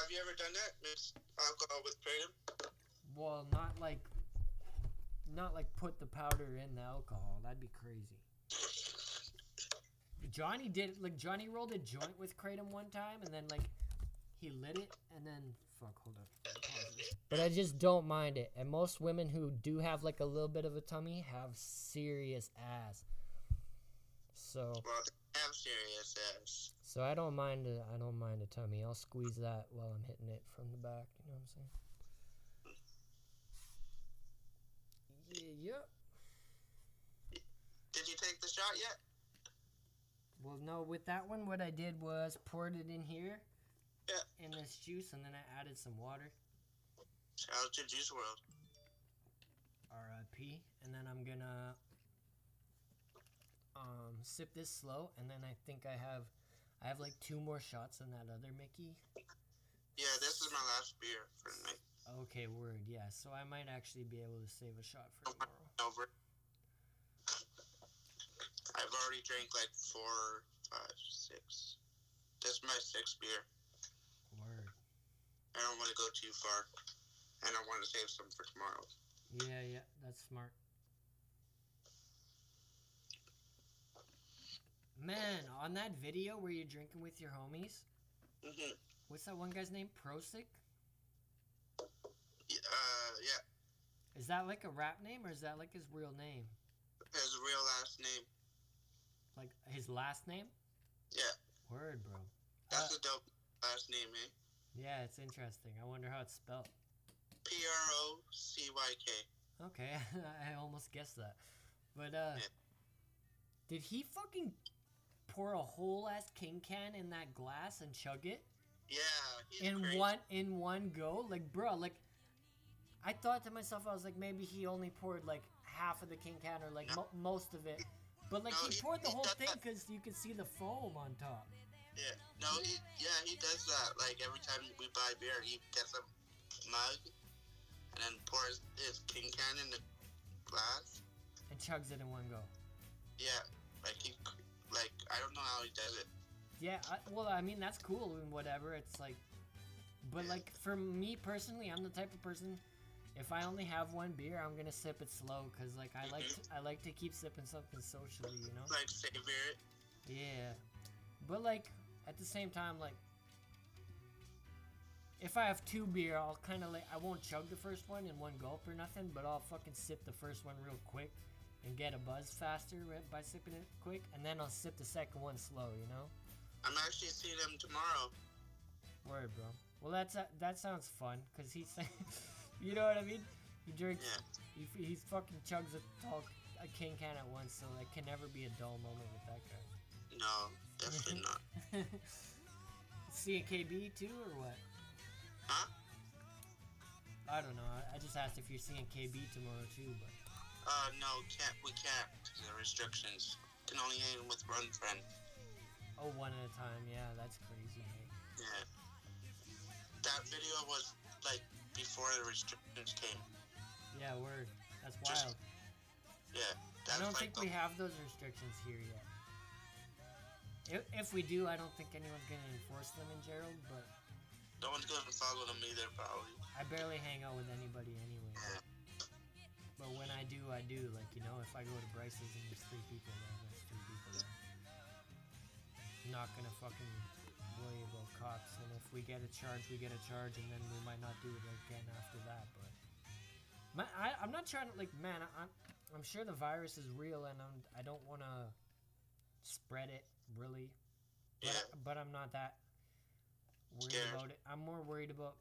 Have Have you ever done that? Mix alcohol with kratom? Well, not like, not like put the powder in the alcohol. That'd be crazy. Johnny did like Johnny rolled a joint with kratom one time, and then like he lit it, and then fuck, hold up. But I just don't mind it. And most women who do have like a little bit of a tummy have serious ass. So, Well, they have serious ass. So I don't mind. A, I don't mind a tummy. I'll squeeze that while I'm hitting it from the back. You know what I'm saying? Yeah. yep. Did you take the shot yet? Well, no, with that one, what I did was poured it in here, Yeah. in this juice, and then I added some water. Shout out to Juice WRLD. R.I.P. And then I'm gonna um, sip this slow, and then I think I have, I have like two more shots than that other Mickey. Yeah, this is my last beer for the night. Okay, word, yeah. So I might actually be able to save a shot for tomorrow. Over. I've already drank like four, five, six. This is my sixth beer. Word. I don't want to go too far, and I want to save some for tomorrow. Yeah, yeah, that's smart. Man, on that video where you're drinking with your homies, hmm what's that one guy's name? Procyk? Uh, yeah, Is that like a rap name or is that like his real name? his real last name. Like his last name? Yeah, Word, bro. that's Uh, a dope last name, eh? yeah, it's interesting. I wonder how it's spelled. P R O C Y K. Okay, I almost guessed that. But uh Yeah. did he fucking pour a whole ass king can in that glass and chug it Yeah, in crazy. one in one go? Like, bro, like I thought to myself, I was like, maybe he only poured like half of the king can or like mo- most of it. But like No, he he- poured the he whole thing because you could see the foam on top. Yeah, no, he, yeah, he does that. Like every time we buy beer, he gets a mug and then pours his king can in the glass. And chugs it in one go. Yeah, like he, like I don't know how he does it. Yeah, I, well, I mean that's cool and whatever. It's like, but Yeah. like for me personally, I'm the type of person. If I only have one beer, I'm gonna sip it slow because like I like mm-hmm. to, I like to keep sipping something socially, you know. Like savor it. Yeah, but like at the same time, like if I have two beer, I'll kind of like I won't chug the first one in one gulp or nothing, but I'll fucking sip the first one real quick and get a buzz faster by sipping it quick, and then I'll sip the second one slow, you know. I'm actually seeing him tomorrow. Word, bro. Well, that's uh, that sounds fun, cause he's, you know what I mean. He drinks, Yeah. he, he fucking chugs a tall a king can at once, so there can never be a dull moment with that guy. No, definitely not. Seeing KB too, or what? Huh? I don't know. I, I just asked if you're seeing KB tomorrow too, but Uh, no, can't. We can't. the restrictions. Can only hang with one friend. oh, one at a time. Yeah, that's crazy. Yeah. That video was like before the restrictions came. Yeah, word. That's Just- wild. Yeah. I don't like think we have those restrictions here yet. If, if we do, I don't think anyone's gonna enforce them in Gerald, but no one's gonna follow them either, probably. I barely hang out with anybody anyway. Yeah. But when I do, I do. Like, you know, if I go to Bryce's and there's three people there, there's three people there. Not gonna fucking worry about cops. And if we get a charge, we get a charge, and then we might not do it again after that. But my, I, I'm not trying to like, man. I, I'm I'm sure the virus is real, and I'm I don't want to spread it really. But, Yeah. but I'm not that worried Scared. about it. I'm more worried about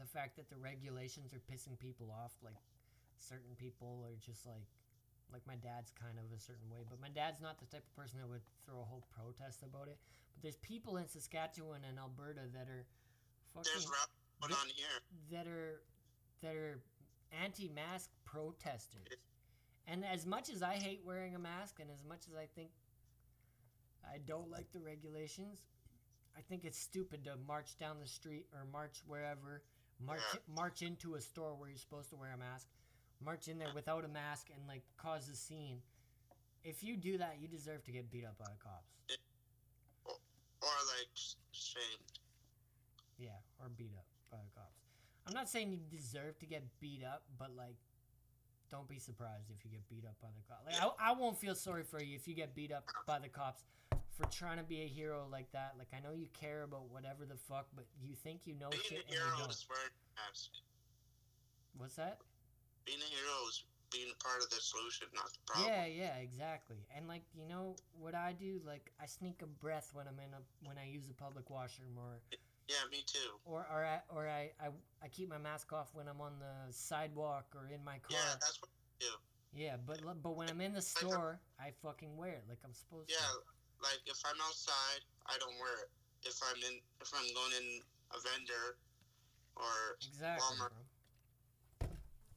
the fact that the regulations are pissing people off. Like certain people are just like, like my dad's kind of a certain way, but my dad's not the type of person that would throw a whole protest about it. But there's people in Saskatchewan and Alberta that are There's fucking rap going on here. that are that are anti-mask protesters. And as much as I hate wearing a mask, and as much as I think I don't like the regulations, I think it's stupid to march down the street or march wherever, march march into a store where you're supposed to wear a mask, march in there without a mask and like cause a scene. If you do that, you deserve to get beat up by the cops. Or like shamed. Yeah, or beat up by the cops. I'm not saying you deserve to get beat up, but like, don't be surprised if you get beat up by the cops. Like, I, I won't feel sorry for you if you get beat up by the cops for trying to be a hero like that. Like, I know you care about whatever the fuck, but you think you know Being shit a and you hero don't. is wearing a mask. What's that? Being a hero is being a part of the solution, not the problem. Yeah, yeah, exactly. And like, you know what I do? Like, I sneak a breath when I'm in a when I use a public washroom, or Yeah, me too. or or I or I, I I keep my mask off when I'm on the sidewalk or in my car. Yeah, that's what. Yeah, but but when I'm in the uh, store, I fucking wear it like I'm supposed Yeah, to. Yeah, like if I'm outside, I don't wear it. If I'm in, if I'm going in a vendor, or Exactly, Walmart. bro.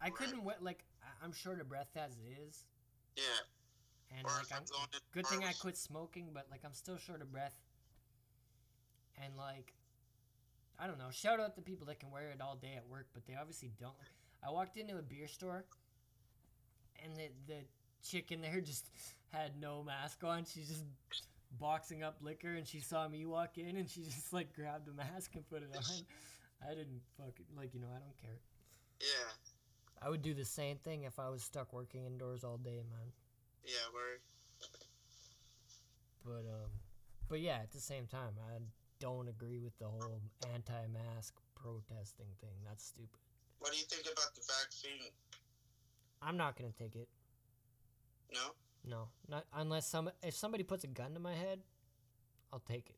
I couldn't wear like I'm short of breath as it is, yeah, and or like I'm I'm good thing I quit smoking, but like I'm still short of breath. And like, I don't know. Shout out to people that can wear it all day at work, but they obviously don't. I walked into a beer store, and the the chick in there just had no mask on. She's just boxing up liquor, and she saw me walk in, and she just like grabbed a mask and put it on. I didn't fucking like you know I don't care. Yeah, I would do the same thing if I was stuck working indoors all day, man. yeah, But um, but yeah, at the same time, I don't agree with the whole anti-mask protesting thing. That's stupid. what do you think about the vaccine? I'm not gonna take it. No, No, not unless some if somebody puts a gun to my head, I'll take it.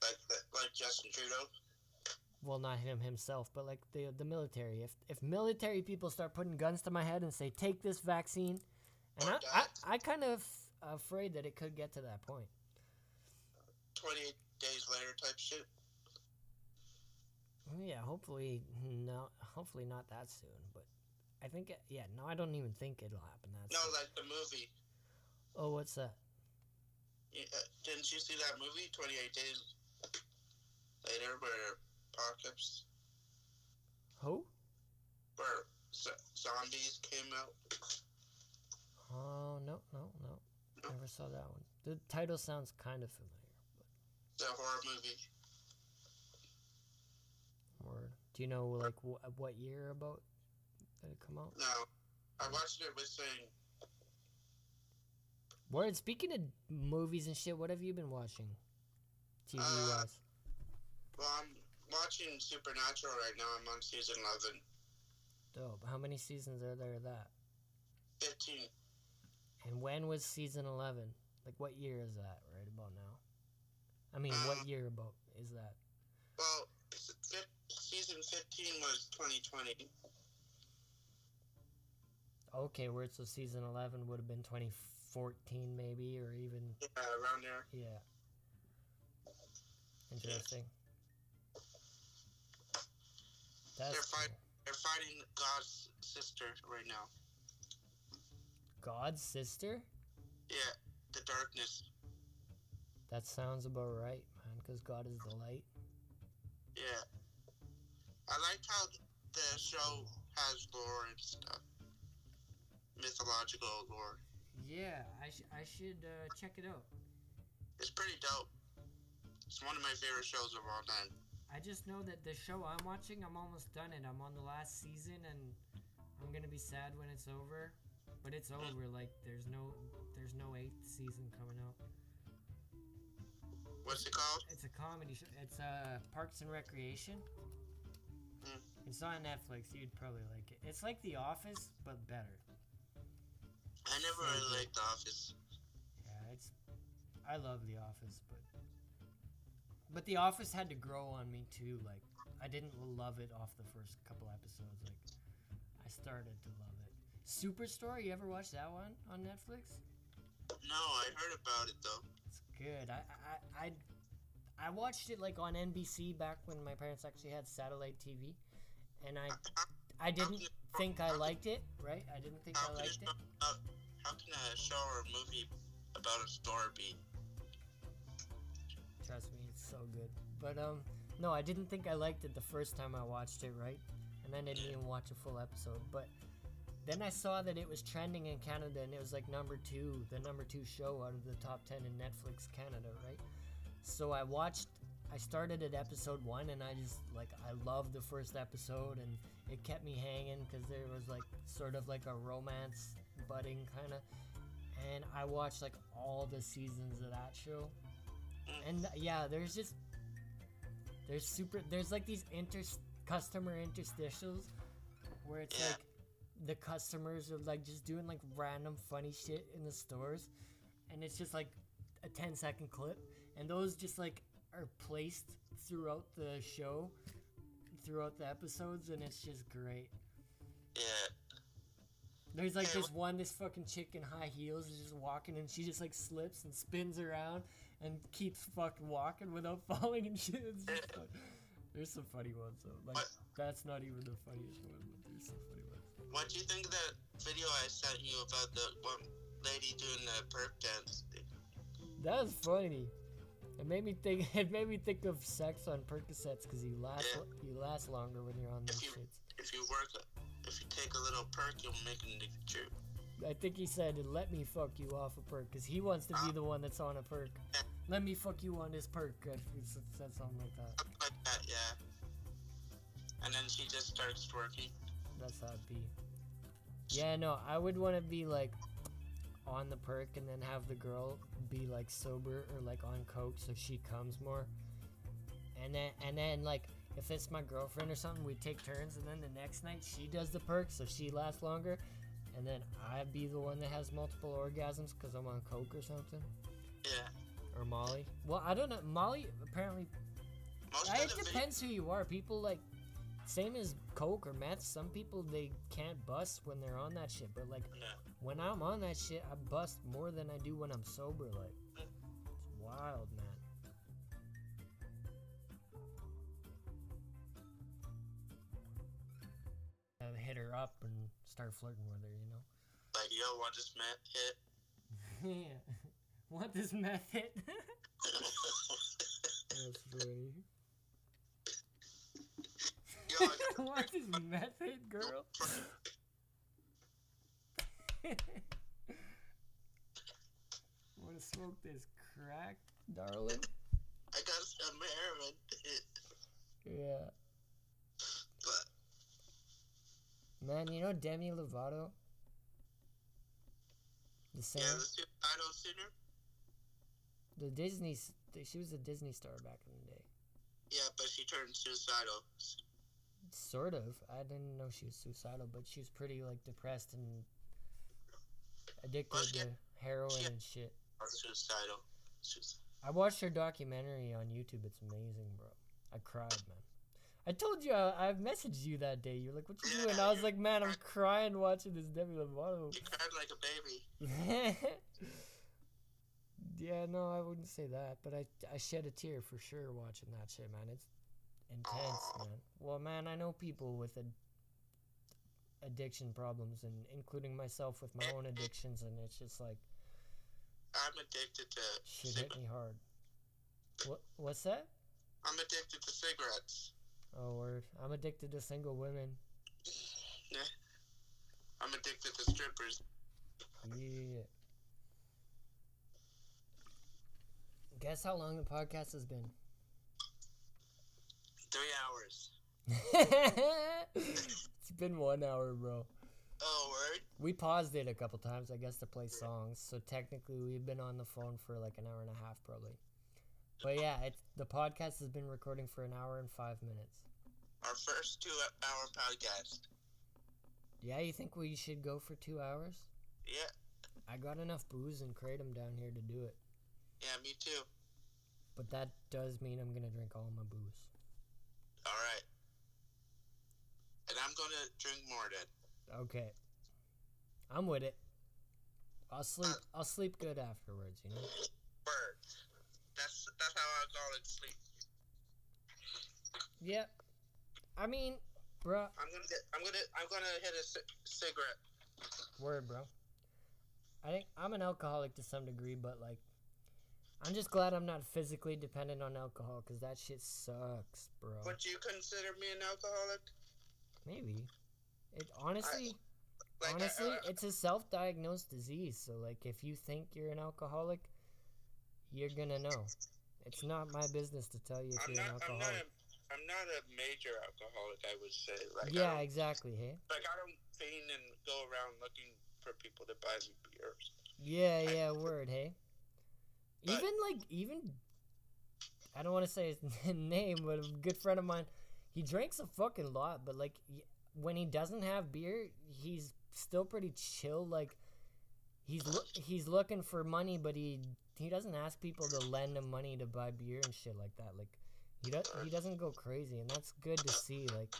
like like Justin Trudeau. Well, not him himself, but like the the military. If if military people start putting guns to my head and say take this vaccine, and I I. I kind of afraid that it could get to that point. Twenty eight days later, type shit. Yeah, hopefully no, hopefully not that soon. But I think it, yeah, no, I don't even think it'll happen that No, soon. like the movie. Oh, what's that? Yeah, uh, didn't you see that movie? Twenty eight days later, where apocalypse, Who? where z- zombies came out. Oh no, no, no. Never saw that one. The title sounds kind of familiar. The horror movie. Word. Do you know like wh- what year about did it come out? No, I watched it with saying Word. Speaking of movies and shit, what have you been watching? TV Uh, wise. Well, I'm watching Supernatural right now. I'm on season 11. Dope. How many seasons are there of that? 15. And when was season eleven? Like what year is that? Right about now. I mean, what Um, year about is that? Well, season 15 was 2020. Okay, where so season eleven would have been twenty fourteen maybe, or even Yeah, around there. yeah. Interesting. That's They're fight- cool. They're fighting God's sister right now. God's sister. Yeah, the darkness. That sounds about right, man. Because God is the light. Yeah. I like how the show has lore and stuff. Mythological lore. Yeah, I, sh- I should uh, check it out. It's pretty dope. It's one of my favorite shows of all time. I just know that the show I'm watching, I'm almost done it. I'm on the last season, and I'm gonna be sad when it's over. But it's over. Like there's no there's no eighth season coming out. What's it called? It's a comedy show. It's uh Parks and Recreation. Mm. It's on Netflix. You'd probably like it. It's like The Office, but better. I never really liked The Office. Yeah, it's. I love The Office, but. But The Office had to grow on me too. Like, I didn't love it off the first couple episodes. Like, I started to love it. Superstore, you ever watch that one on Netflix? No, I heard about it though. It's good. I I I I watched it like on NBC back when my parents actually had satellite TV, and I I didn't think I liked it. Right? I didn't think I liked it. how can a show or a movie about a store be? Trust me, so good. But um, no, I didn't think I liked it the first time I watched it, right? And I didn't even watch a full episode. But then I saw that it was trending in Canada, and it was like number two, the number two show out of the top ten in Netflix Canada, right? So I watched I started at episode one, and I just like I loved the first episode, and it kept me hanging because there was like sort of like a romance budding kind of, and I watched like all the seasons of that show, and yeah, there's just there's super there's like these inter customer interstitials where it's Yeah. like the customers are like just doing like random funny shit in the stores and it's just like a 10 second clip and those just like are placed throughout the show throughout the episodes and it's just great Yeah. there's like this one this fucking chick in high heels is just walking and she just like slips and spins around and keeps fucking walking without falling and shit it's just fun. there's some funny ones though like What? that's not even the funniest one but there's some funny ones What do you think of that video I sent you about the one lady doing the perk dance? That was funny. It made me think. It made me think of sex on Percocets because you last Yeah. you last longer when you're on those If you shits. if you work, if you take a little perk, you'll make a nigga true. I think he said, "Let me fuck you off a perk," because he wants to be the one that's on a perk. Let me fuck you on this perk. I he said something like that. Something like that, yeah. And then she just starts twerking. That's how it be. Yeah, no, I would want to be like on the perk and then have the girl be like sober or like on coke so she comes more. And then and then like if it's my girlfriend or something, we take turns and then the next night she does the perk so she lasts longer. And then I'd be the one that has multiple orgasms because I'm on coke or something. Yeah. Or Molly. Well, I don't know. Molly apparently Most it of the vid- depends who you are. People like same as coke or meth. Some people they can't bust when they're on that shit, but like Yeah. when I'm on that shit, I bust more than I do when I'm sober. Like it's wild, man. Hit her up and start flirting with her, you know. Like, yo, want this man hit? yeah. Want this meth hit? That's funny. yo, Want this meth hit, girl? Want to smoke this crack, darling? I got some heroin. Yeah. but Man, you know Demi Lovato? The singer? yeah, the suicidal sinner. The Disney. She was a Disney star back in the day. Yeah, but she turned suicidal. Sort of. I didn't know she was suicidal, but she was pretty, like, depressed and addicted Well, to heroin she- and shit. Suicidal. Suic- I watched her documentary on YouTube. It's amazing, bro. I cried, man. I told you I, I messaged you that day. You're like, "What you Yeah, doing?" I was like, "Man, I'm crying watching this Demi Lovato." You cried like a baby. yeah, no, I wouldn't say that, but I I shed a tear for sure watching that shit, man. It's intense, Aw. man. Well, man, I know people with ad- addiction problems, and including myself with my own addictions, and it's just like I'm addicted to shit hit me hard. What what's that? I'm addicted to cigarettes. Oh, word. I'm addicted to single women. Yeah. I'm addicted to strippers. Yeah. Guess how long the podcast has been? Three hours. it's been one hour, bro. Oh, word? We paused it a couple times, I guess, to play songs. So technically, we've been on the phone for like an hour and a half, probably. But yeah, it's, the podcast has been recording for an hour and five minutes. Our first two hour podcast. Yeah, you think we should go for two hours? Yeah. I got enough booze and kratom down here to do it. Yeah, me too. But that does mean I'm gonna drink all my booze. All right. And I'm going to drink more then. Okay. I'm with it. I'll sleep. I'll sleep good afterwards. You know. Word. That's how alcoholics sleep. Yep. I mean, bruh, I'm gonna get. I'm gonna. I'm gonna hit a c- cigarette. word, bro. I think I'm an alcoholic to some degree, but like, I'm just glad I'm not physically dependent on alcohol because that shit sucks, bro. Would you consider me an alcoholic? Maybe. It honestly, Like, I- honestly, I- it's a self-diagnosed disease. So like, if you think you're an alcoholic, you're gonna know, It's not my business to tell you if I'm you're an alcoholic. I'm not. A, I'm not a major alcoholic. I would say. Like yeah, exactly. Hey. like I don't fiend and go around looking for people to buy me beers. Yeah, yeah, word, hey. But- Even like even I don't want to say his name, but a good friend of mine, he drinks a fucking lot, but like when he doesn't have beer, he's still pretty chill. Like he's loo- he's looking for money, but he he doesn't ask people to lend him money to buy beer and shit like that. Like he does he doesn't go crazy, and that's good to see. Like,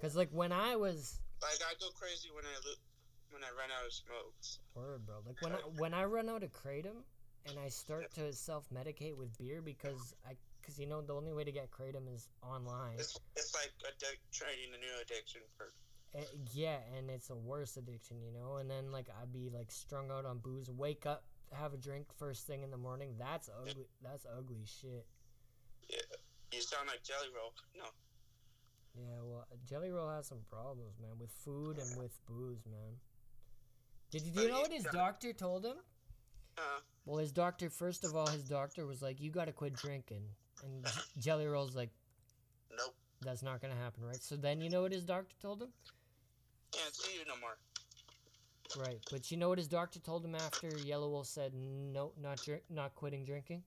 cause like when I was Like I go crazy when I lo- when I run out of smokes. Word, bro. Like when I when I run out of kratom and I start to self medicate with beer because I because you know the only way to get kratom is online. It's it's like addic- trading a new addiction for. Eh, yeah, and it's a worse addiction, you know. And then like I'd be like strung out on booze, wake up, have a drink first thing in the morning. That's ugly. That's ugly shit. Yeah, you sound like Jelly Roll. No, Yeah, well, Jelly Roll has some problems, man, with food and with booze, man. Did you, do you know what his doctor told him? uh, Well, his doctor, first of all, his doctor was like, "You got to quit drinking," and Jelly Roll's like, nope. "That's not gonna happen, right?" So then, you know what his doctor told him? Can't see you no more. Right, but you know what his doctor told him after Yellow Wolf said, "No, not drink, not quitting drinking."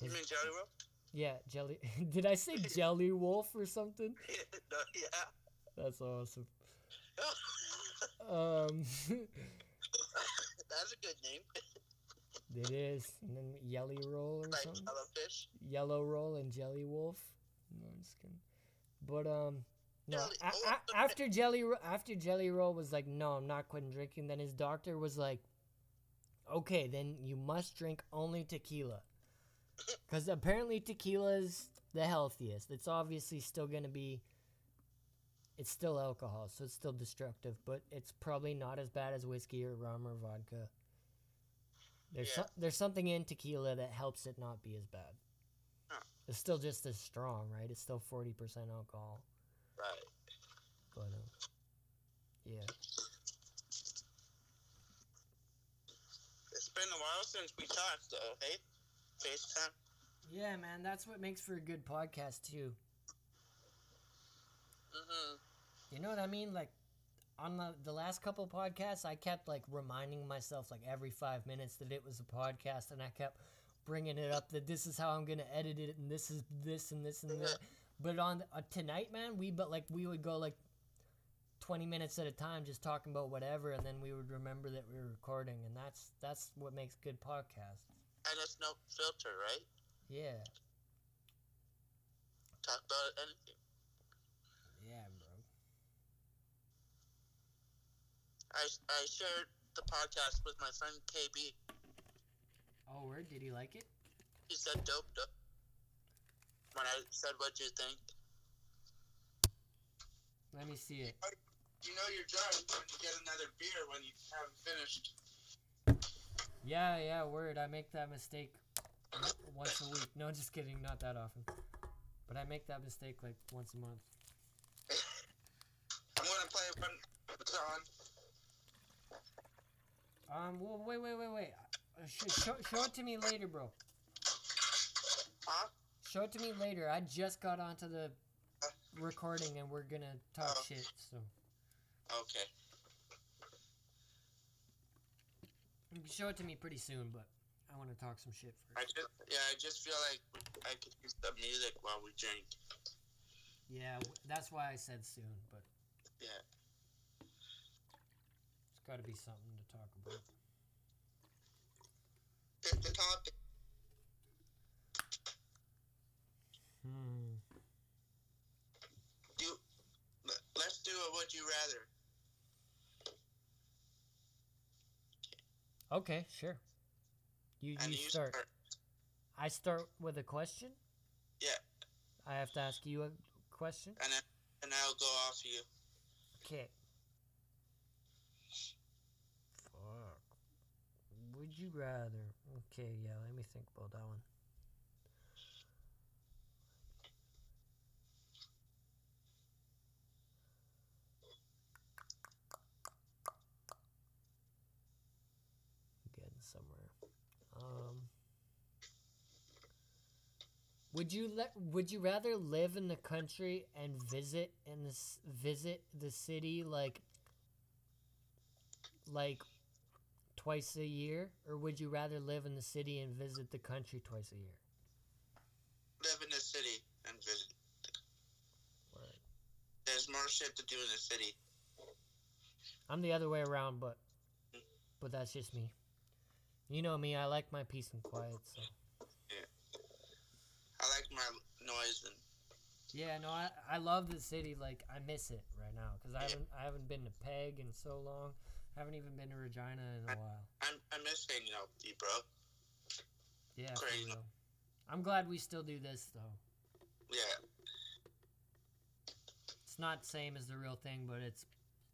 You mean Jelly Roll? Yeah, Jelly. Did I say Jelly Wolf or something? no, yeah. That's awesome. Um, That's a good name. it is. And then Yelly Roll or something. like something. Jellyfish. Yellow Roll and Jelly Wolf. No, I'm just kidding. But um, no. A- a- after Jelly Ro- after Jelly Roll was like, no, I'm not quitting drinking. Then his doctor was like, okay, then you must drink only tequila, because apparently tequila is the healthiest. It's obviously still gonna be. It's still alcohol, so it's still destructive, but it's probably not as bad as whiskey or rum or vodka. There's Yeah. so, there's something in tequila that helps it not be as bad. Huh. It's still just as strong, right? It's still forty percent alcohol, Right. but uh, yeah, It's been a while since we talked, though. Hey, FaceTime. yeah, man. That's what makes for a good podcast too. Mm-hmm. You know what I mean? Like on the the last couple podcasts, I kept like reminding myself like every five minutes that it was a podcast, and I kept bringing it up that this is how I'm gonna edit it, and this is this and this and that. But on uh, tonight, man, we but like we would go like twenty minutes at a time, just talking about whatever, and then we would remember that we were recording, and that's that's what makes good podcasts. And it's no filter, right? Yeah, Talk about anything. yeah, bro. I, I shared the podcast with my friend KB. Oh, word? Did he like it? He said dope, dope. When I said, what'd you think? Let me see it. You know you're drunk when you get another beer when you haven't finished. Yeah, yeah, word. I make that mistake once a week. No, just kidding. Not that often. But I make that mistake like once a month. I'm gonna play one song. Um, well, wait, wait, wait, wait. Uh, sh- show, show it to me later, bro. Huh? Show it to me later. I just got onto the recording and we're gonna talk Oh. shit, so. Okay. You can show it to me pretty soon, but I want to talk some shit first. I just, yeah, I just feel like I could use the music while we drink. Yeah, that's why I said soon, but Yeah. it's gotta be something to talk about. Pick the topic. Hmm. Do. let- Let's do a would you rather. Okay, sure. You, And you start. I start with a question? Yeah, I have to ask you a question? and then and I'll go off you. Okay. Fuck. Would you rather? Okay, yeah, let me think about that one. Getting somewhere. Um. Would you let? Would you rather live in the country and visit and this visit the city like like twice a year, or would you rather live in the city and visit the country twice a year? Live in the city and visit. Word. There's more shit to do in the city. I'm the other way around, but mm. but that's just me. You know me. I like my peace and quiet. So I like my noise and yeah, no, I I love the city. Like I miss it right now because I haven't I haven't been to Peg in so long. I haven't even been to Regina in a while. I'm, I miss hanging out with you, bro. Yeah, Crazy. I'm glad we still do this though. Yeah. It's not same as the real thing, but it's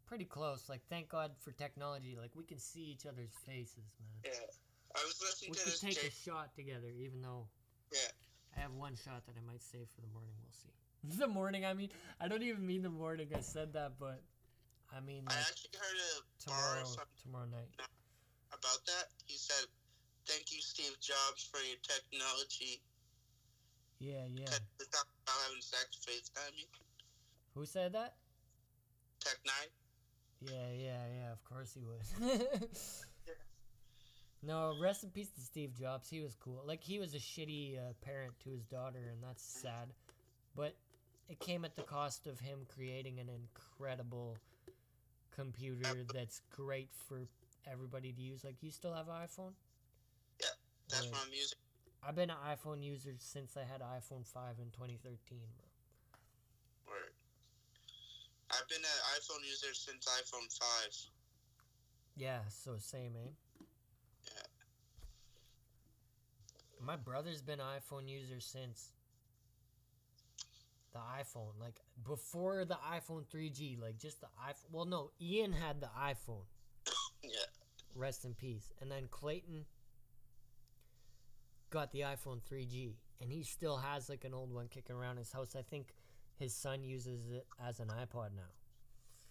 pretty close. Like thank God for technology. Like we can see each other's faces, man. Yeah. I was listening We to could this take J- a shot together, even though Yeah. I have one shot that I might save for the morning. We'll see. the morning, I mean, I don't even mean the morning. I said that, but I mean I like actually heard a bar tomorrow. or Tomorrow night. about that. He said, "Thank you, Steve Jobs, for your technology." Yeah, yeah. They talk about having sex, FaceTime me. Who said that? Tech N9ne. Yeah, yeah, yeah. Of course he would. no, rest in peace to Steve Jobs. He was cool. Like he was a shitty uh, parent to his daughter, and that's sad. But it came at the cost of him creating an incredible computer that's great for everybody to use. Like you still have an iPhone? That's Word. my music. I've been an iPhone user since I had an iPhone 5 in 2013, bro. Word. I've been an iPhone user since iPhone five. Yeah, so same, eh? Yeah. My brother's been an iPhone user since the iPhone, like before the iPhone 3G, like just the iPhone. Well, no, Ian had the iPhone. Yeah. Rest in peace. And then Clayton got the iPhone 3G, and he still has like an old one kicking around his house. I think his son uses it as an iPod now.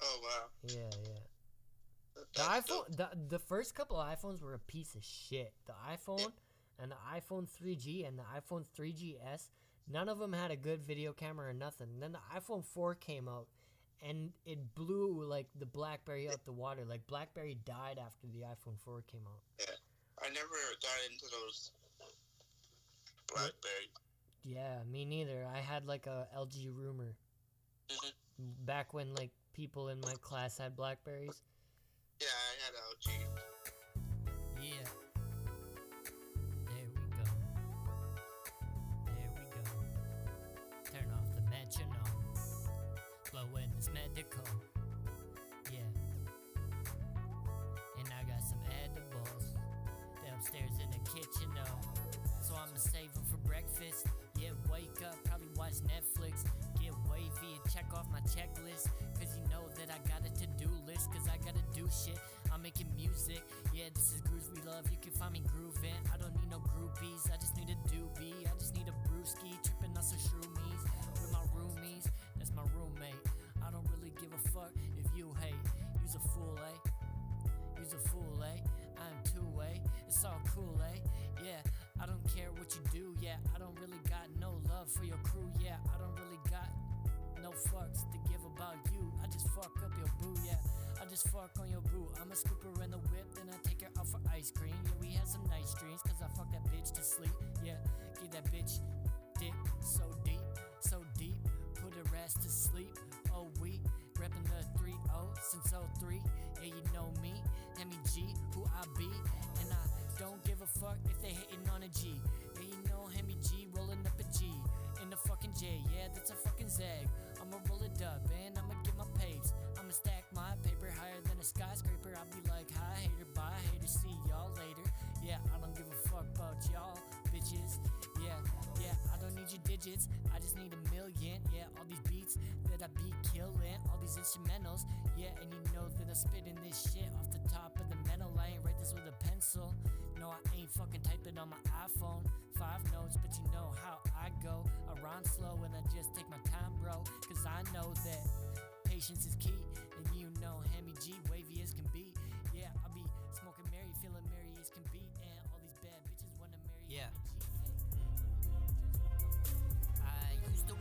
Oh wow. Yeah, yeah. The iPhone, the, the first couple of iPhones were a piece of shit. The iPhone and the iPhone 3G and the iPhone 3GS, none of them had a good video camera or nothing. then the iPhone 4 came out and it blew like the BlackBerry out the water. Like BlackBerry died after the iPhone 4 came out. Yeah. I never got into those BlackBerry. Yeah, me neither. I had like a LG Rumor Mhm. back when like people in my class had Blackberries.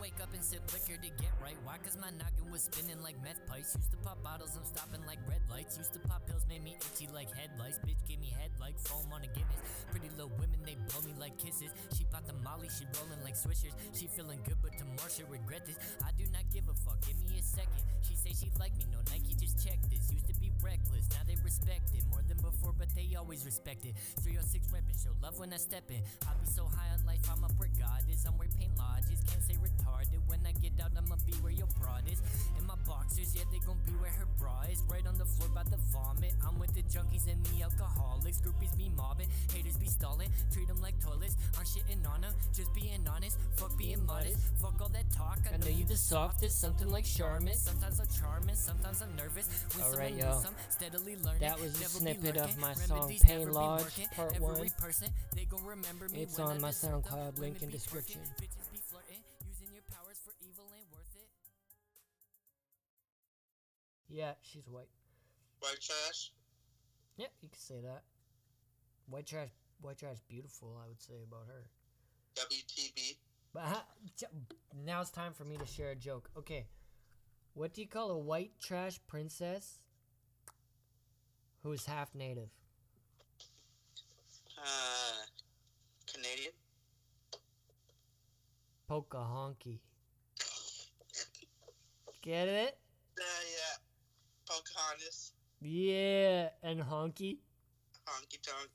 Wake up and sip liquor to get right. Why? Cause my noggin was spinning like meth pipes. Used to pop bottles, I'm stopping like red lights. Used to pop pills, made me itchy like headlights. Bitch gave me head like foam on a Guinness. Pretty little women, they blow me like kisses. She bought the molly, she rolling like swishers. She feeling good, but tomorrow she'll regret this. I do not give a fuck, give me a second. She say she like me, no Nike, just check this. Used to be reckless, now they respect it. More than before, but they always respect it. 306 reppin', show love when I step in. I be so high on life, I'm up where God is. I'm where pain lodges, can't say retarded. When I get out, I'ma be where your broad is. In my boxers, yeah, they gon' be where her bra is. Right on the floor by the vomit. I'm with the junkies and the alcoholics. Groupies be mobbing, haters be stalling. Treat them like toilets, aren't shitting on them. Just being honest, fuck being modest. Fuck all that talk, I, know you the softest. Something like Charmin. Sometimes I'm charming, sometimes I'm nervous. When Alright, someone yo. Steadily learning. That was a snippet of my song Pain Lodge, part Every one. person, they gon' remember me It's on my. SoundCloud, link in description. Yeah, she's white. White trash. Yeah, you can say that. White trash, white trash, beautiful. I would say about her. WTB. But now it's time for me to share a joke. Okay, what do you call a white trash princess who's half native? Uh, Canadian. Pocahonky. Get it? Uh, yeah. Pocahontas. Yeah, and honky, Honky tonk.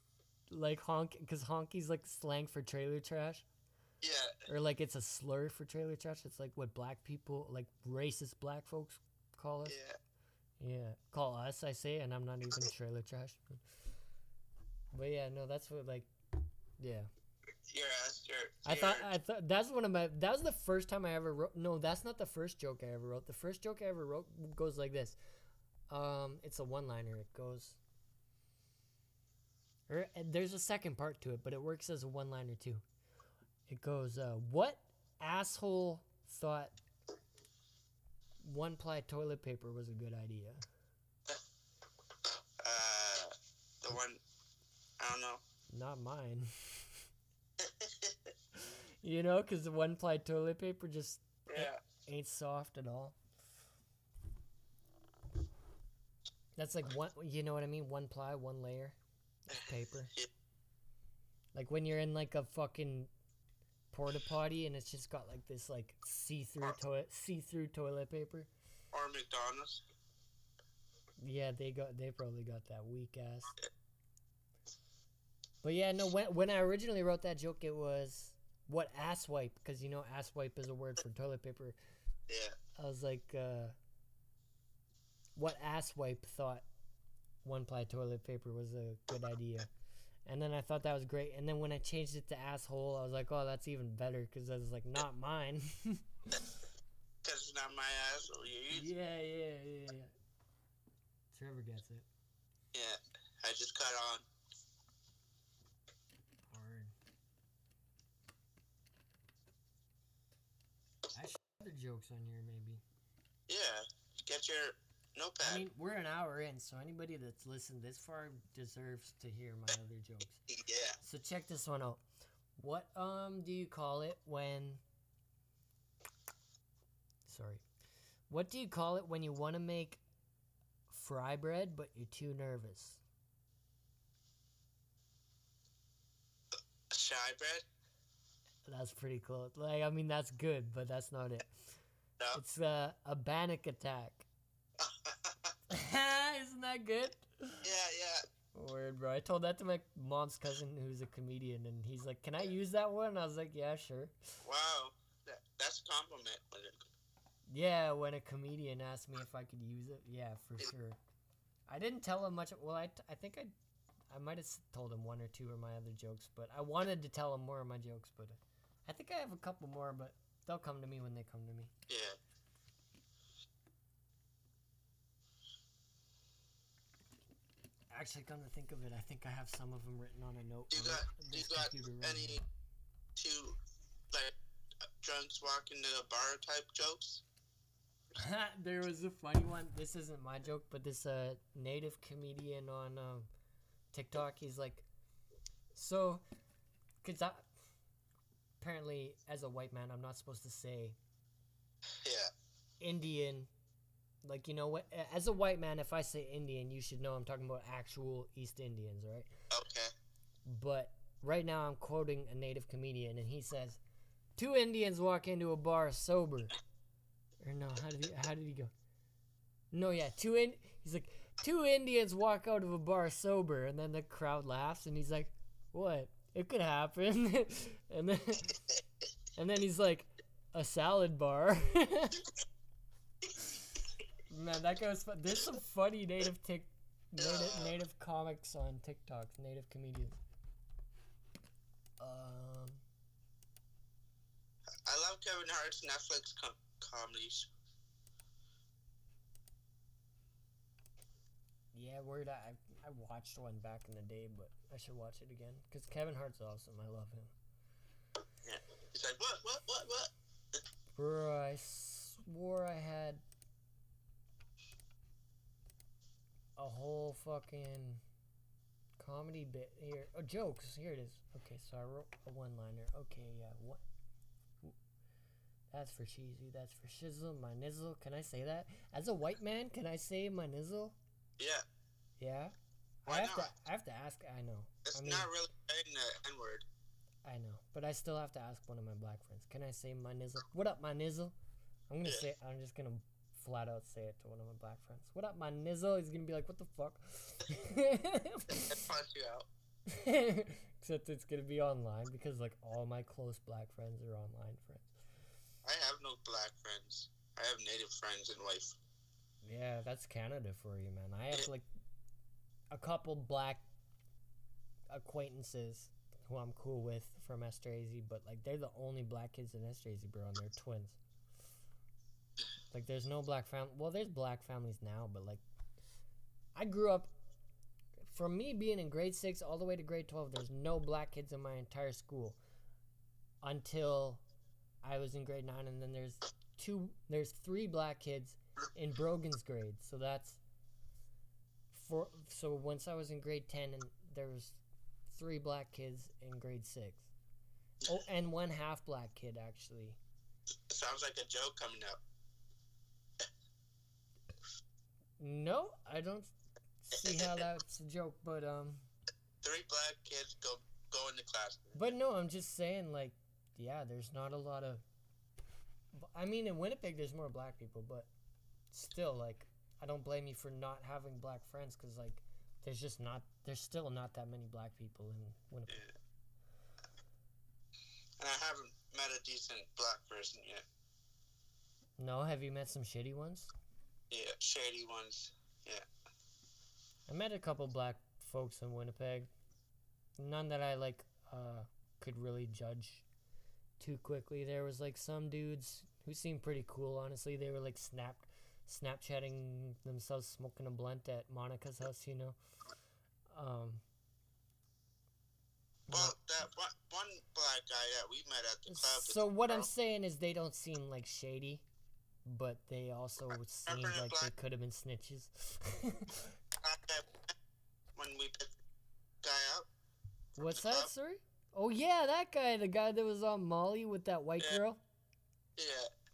like honk, because honky's like slang for trailer trash, Yeah. or like it's a slur for trailer trash. It's like what black people, like racist black folks, call us. Yeah. Yeah, call us. I say, and I'm not even trailer trash. But yeah, no, that's what like, yeah. Your ass. Your. I thought I thought that's one of my. That was the first time I ever wrote. No, that's not the first joke I ever wrote. The first joke I ever wrote goes like this. Um, it's a one-liner. It goes. Or, there's a second part to it, but it works as a one-liner too. It goes, uh, "What asshole thought one-ply toilet paper was a good idea?" Uh, the one. I don't know. Not mine. you know, because the one-ply toilet paper just Yeah. ain't soft at all. That's like one, you know what I mean? One ply, one layer of paper. Yeah. Like when you're in like a fucking porta potty and it's just got like this like see-through toilet, see-through toilet paper. Or McDonald's. Yeah, they got, they probably got that weak ass. But yeah, no. When when I originally wrote that joke, it was what ass wipe because you know ass wipe is a word for toilet paper. Yeah. I was like, uh, what ass wipe thought one ply toilet paper was a good idea. And then I thought that was great. And then when I changed it to asshole, I was like, oh, that's even better because was like, not mine. Because it's not my asshole. Yeah, yeah, yeah, yeah. Trevor gets it. Yeah. I just cut on. Hard. I should have other jokes on here, maybe. Yeah. Get your notepad. I mean, we're an hour in, so anybody that's listened this far deserves to hear my other jokes. yeah. So check this one out. What um do you call it when Sorry. What do you call it when you want to make fry bread but you're too nervous? Shy bread. That's pretty close. Like I mean that's good, but that's not it. No. It's uh, a panic attack. Isn't that good? yeah. Yeah. Word, bro. I told that to my mom's cousin who's a comedian, and he's like, "Can I use that one?" I was like, "Yeah, sure." Wow. That, that's a compliment. Yeah, when a comedian asked me if I could use it, yeah, for sure. I didn't tell him much. Well, I, I think I, I might have told him one or two of my other jokes, but I wanted to tell him more of my jokes, but I think I have a couple more, but they'll come to me when they come to me. yeah. Actually, come to think of it, I think I have some of them written on a note. You got. You got any two like drunks walking to the bar type jokes? there was a funny one. This isn't my joke, but this uh, native comedian on um, TikTok, he's like, so, cause I, apparently as a white man, I'm not supposed to say Yeah. Indian. Like you know what? As a white man, if I say Indian, you should know I'm talking about actual East Indians, right? Okay. But right now I'm quoting a native comedian, and he says, two Indians walk into a bar sober. Or no, how did he, how did he go? No, yeah, two in. He's like, two Indians walk out of a bar sober, and then the crowd laughs, and he's like, what? It could happen, and then and then he's like, a salad bar. Man, that goes. was fun. There's some funny native tick, native, native comics on TikTok, native comedians. Um, I love Kevin Hart's Netflix com- comedies. yeah, word. I I watched one back in the day, but I should watch it again because Kevin Hart's awesome. I love him. Yeah. He's like, what, what, what, what? Bro, I swore I had a whole fucking comedy bit here. Oh, jokes. Here it is. Okay, so I wrote a one-liner. Okay, yeah. What? That's for cheesy. That's for shizzle. My nizzle. Can I say that? As a white man, can I say my nizzle? Yeah. Yeah. Why I have not? to. I have to ask. I know. It's I mean, not really saying the uh, N word. I know, but I still have to ask one of my black friends. Can I say my nizzle? What up, my nizzle? I'm gonna Yeah. say. I'm just gonna flat out say it to one of my black friends. What up, my nizzle? He's gonna be like, "What the fuck?" Punch you out. Except it's gonna be online because like all my close black friends are online friends. I have no black friends. I have native friends and wife. Yeah, that's Canada for you, man. I have like a couple black acquaintances who I'm cool with from Esterhazy, but like they're the only black kids in Esterhazy, bro, and they're twins. Like, there's no black family. Well, there's black families now, but like, I grew up. From me being in grade six all the way to grade twelve, there's no black kids in my entire school. Until I was in grade nine, and then there's two. There's three black kids in Brogan's grade. So that's for. So once I was in grade ten, and there was three black kids in grade six. Oh, and one half black kid actually. sounds like a joke coming up. No, I don't see how that's a joke, but um, Three black kids go go into class. but no, I'm just saying like, yeah, there's not a lot of. I mean, in Winnipeg, there's more black people, but still, like, I don't blame you for not having black friends because like, there's just not. There's still not that many black people in Winnipeg. And I haven't met a decent black person yet. No, have you met some shitty ones? Yeah, shady ones. Yeah. I met a couple black folks in Winnipeg. None that I like uh, could really judge too quickly. There was like some dudes who seemed pretty cool. Honestly, they were like snap, Snapchatting themselves smoking a blunt at Monica's house. You know. Um, Well, that one, one black guy that we met at the club. so what I'm saying is they don't seem like shady, but they also seemed like they could have been snitches. When we picked the guy up. What's that, club. sorry? Oh yeah, that guy, the guy that was on Molly with that white Yeah. girl. Yeah,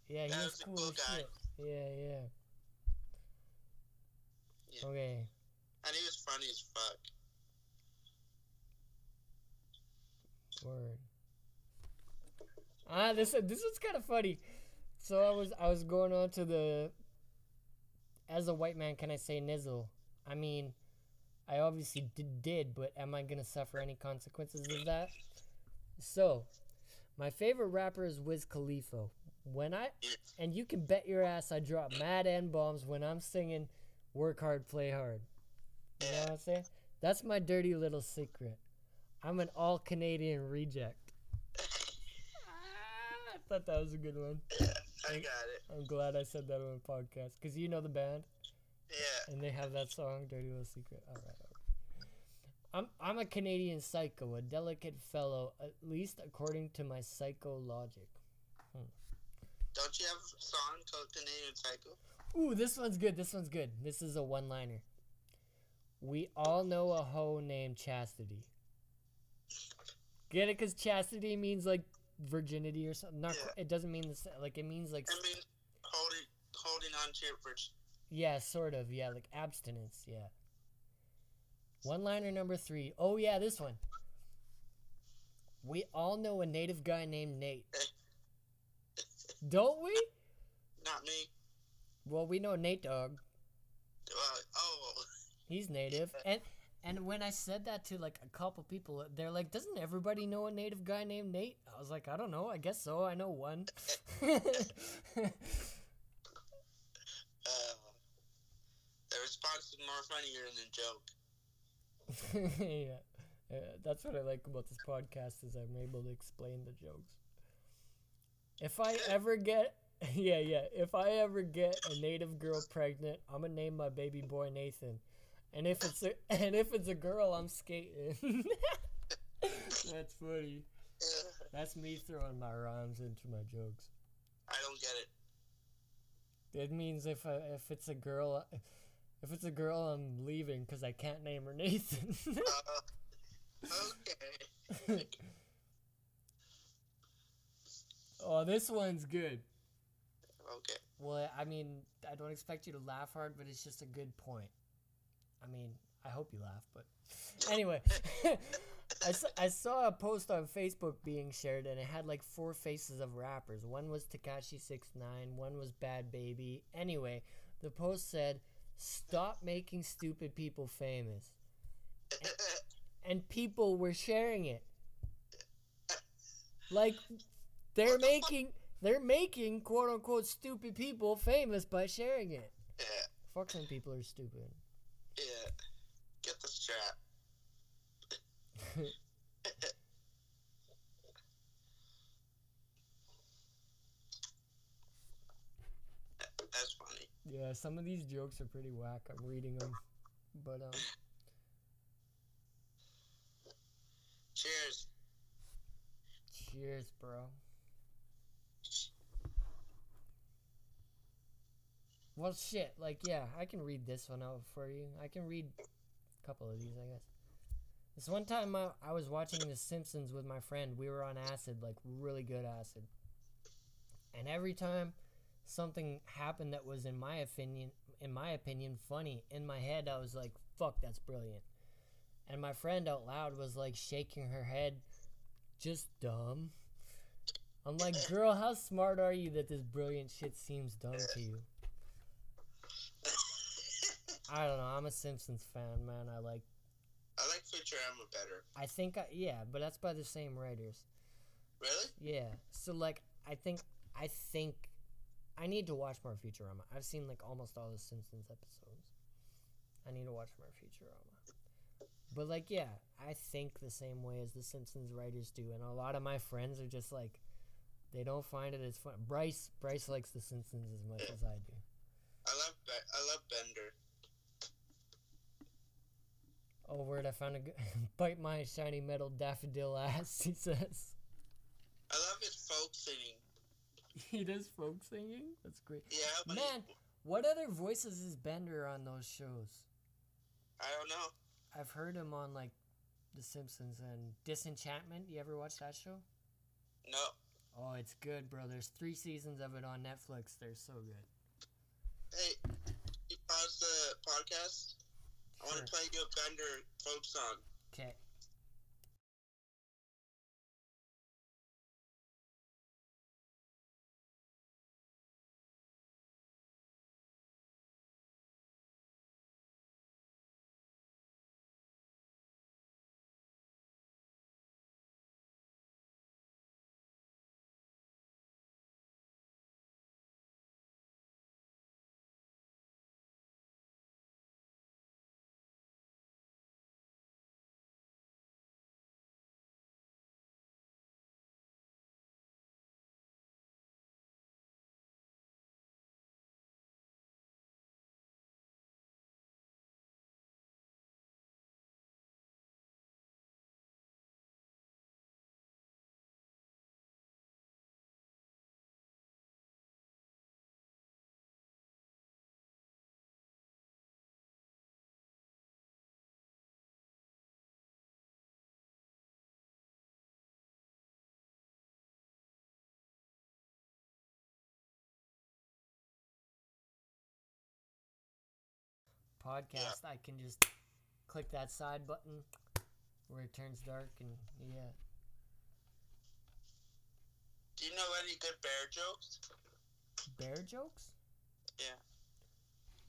Yeah, he That was was cool cool shit. Yeah, yeah. Yeah. Okay. and he was funny as fuck. Word. Ah, this is this was kind of funny. So I was I was going on to the. As a white man, can I say nizzle? I mean, I obviously did, did, but am I gonna suffer any consequences of that? So, my favorite rapper is Wiz Khalifa. When I and you can bet your ass I drop mad n bombs when I'm singing "Work Hard, Play Hard." You know what I'm saying? That's my dirty little secret. I'm an all Canadian reject. I thought that was a good one. I got it. I'm glad I said that on a podcast because you know the band Yeah, and they have that song, "Dirty Little Secret." All right, all right. I'm I'm a Canadian psycho, a delicate fellow, at least according to my psycho logic. Hmm. don't you have a song called Canadian Psycho? Ooh, this one's good. This one's good. This is a one-liner. We all know a hoe named Chastity. Get it? Cause chastity means like virginity or something. Not. Yeah. It doesn't mean the sa- like. It means like. I mean, non-trippers. Yeah, sort of. Yeah, like abstinence. Yeah. One liner number three. Oh, yeah, this one. We all know a native guy named Nate. Don't we? Not me. Well, we know Nate Dog. Uh, oh, He's native. And and when I said that to like a couple people, they're like, "Doesn't everybody know a native guy named Nate?" I was like, "I don't know. I guess so. I know one." uh, the response is more funnier than the joke. yeah. yeah, that's what I like about this podcast is I'm able to explain the jokes. If I ever get, yeah, yeah, if I ever get a native girl pregnant, I'm gonna name my baby boy Nathan, and if it's a and if it's a girl, I'm skating. that's funny. Uh, That's me throwing my rhymes into my jokes. I don't get it. It means if I, if it's a girl, if it's a girl, I'm leaving because I can't name her Nathan. Uh, okay. oh, this one's good. Okay. Well, I mean, I don't expect you to laugh hard, but it's just a good point. I mean, I hope you laugh, but anyway, I, saw, I saw a post on Facebook being shared, and it had like four faces of rappers. One was Tekashi 6ix9ine, one was Bhad Bhabie. Anyway, the post said, "Stop making stupid people famous," and people were sharing it. Like, they're making they're making quote unquote stupid people famous by sharing it. yeah. Fuck some people are stupid. Yeah. Get the strap. That's funny. Yeah, some of these jokes are pretty whack. I'm reading them, but um, Cheers. cheers, bro. Well, shit. Like, yeah, I can read this one out for you. I can read a couple of these, I guess. This one time I, I was watching The Simpsons with my friend. We were on acid, like really good acid. And every time something happened that was, in my opinion, in my opinion, funny, in my head I was like, "Fuck, that's brilliant." And my friend out loud was like shaking her head, just dumb. I'm like, girl, how smart are you that this brilliant shit seems dumb to you? I don't know. I'm a Simpsons fan, man. I like. I like Futurama better. I think, I, yeah, but that's by the same writers. Really? Yeah. So like, I think, I think, I need to watch more Futurama. I've seen like almost all the Simpsons episodes. I need to watch more Futurama. But like, yeah, I think the same way as the Simpsons writers do, and a lot of my friends are just like, they don't find it as fun. Bryce, Bryce likes the Simpsons as much as I do. I love I love Bender. Oh, word! I found a g- bite my shiny metal daffodil ass. He says I love his folk singing. he does folk singing. That's great. Yeah, but Man, what other voices is Bender on those shows? I don't know. I've heard him on like The Simpsons and Disenchantment. You ever watch that show? No. Oh, it's good, bro. There's three seasons of it on Netflix. They're so good. Hey, you pause the podcast. I want to play you a Bender folk song. Okay. Podcast, I can just click that side button where it turns dark, and yeah. Do you know any good bear jokes? Bear jokes? Yeah.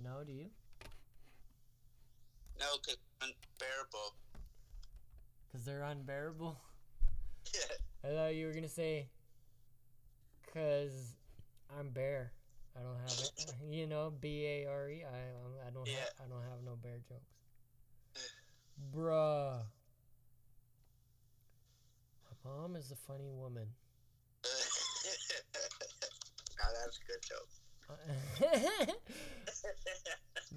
No, do you? No, cause unbearable. Because they're unbearable. Yeah. I thought you were gonna say, "Cause I'm bear. I don't have it. You know, B A R E. I um, don't Yeah. have, I don't have no bear jokes, bruh. My mom is a funny woman. now that's a good joke.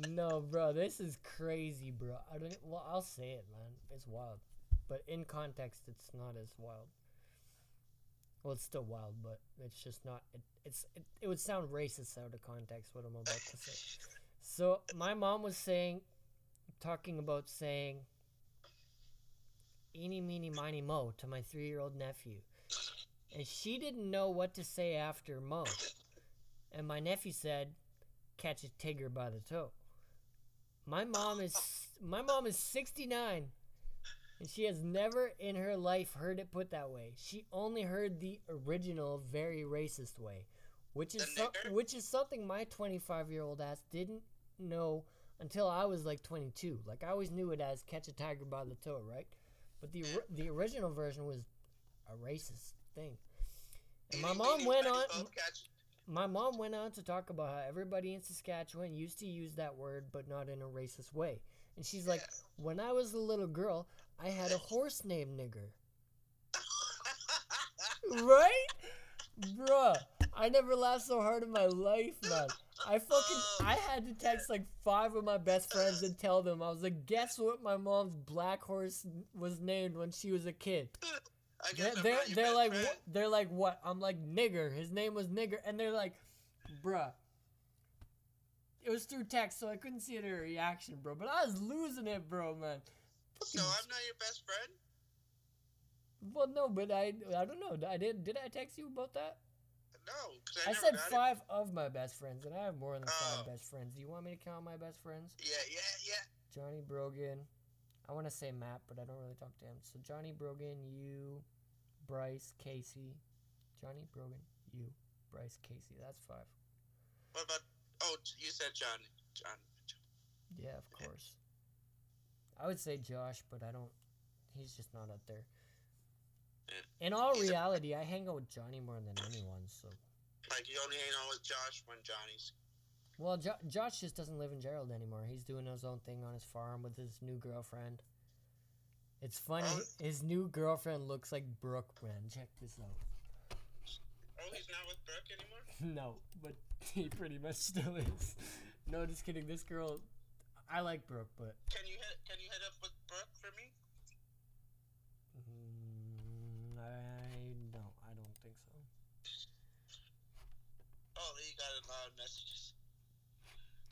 no, bro, this is crazy, bro. I don't. Well, I'll say it, man. It's wild, but in context, it's not as wild. Well, it's still wild, but it's just not. It, it's. It, it would sound racist out of context what I'm about to say. So my mom was saying, talking about saying, "Eeny, meeny, miny, mo" to my three-year-old nephew, and she didn't know what to say after mo, and my nephew said, "Catch a tiger by the toe." My mom is my mom is 69 and she has never in her life heard it put that way. She only heard the original very racist way, which is so, which is something my 25-year-old ass didn't know until I was like 22. Like I always knew it as catch a tiger by the toe, right? But the the original version was a racist thing. And my mom went on my mom went on to talk about how everybody in Saskatchewan used to use that word, but not in a racist way. And she's like, when I was a little girl, I had a horse named Nigger. Right? Bruh, I never laughed so hard in my life, man. I fucking, I had to text like five of my best friends and tell them, I was like, guess what my mom's black horse was named when she was a kid? They're, they're, they're like, friend. what? they're like, what? I'm like, nigger. His name was nigger, and they're like, bruh. It was through text, so I couldn't see their reaction, bro. But I was losing it, bro, man. So I'm not your best friend? Well, no, but I, I don't know. I did. Did I text you about that? No, I, I said got it. five of my best friends, and I have more than five Oh. best friends. Do you want me to count my best friends? Yeah, yeah, yeah. Johnny Brogan. I want to say Matt, but I don't really talk to him. So Johnny Brogan, you, Bryce, Casey, Johnny Brogan, you, Bryce, Casey. That's five. What about? Oh, you said Johnny. John. Yeah, of course. I would say Josh, but I don't. He's just not up there. In all He's reality, I hang out with Johnny more than anyone. So, Like you only hang out with Josh when Johnny's. well, jo- Josh just doesn't live in Gerald anymore. He's doing his own thing on his farm with his new girlfriend. It's funny. Oh. His new girlfriend looks like Brooke, man. Check this out. Oh, he's not with Brooke anymore. No, but he pretty much still is. No, just kidding. This girl, I like Brooke, but Can you hit? Can you hit up with Brooke for me? mm, I no, I don't think so. Oh, you got a lot of messages.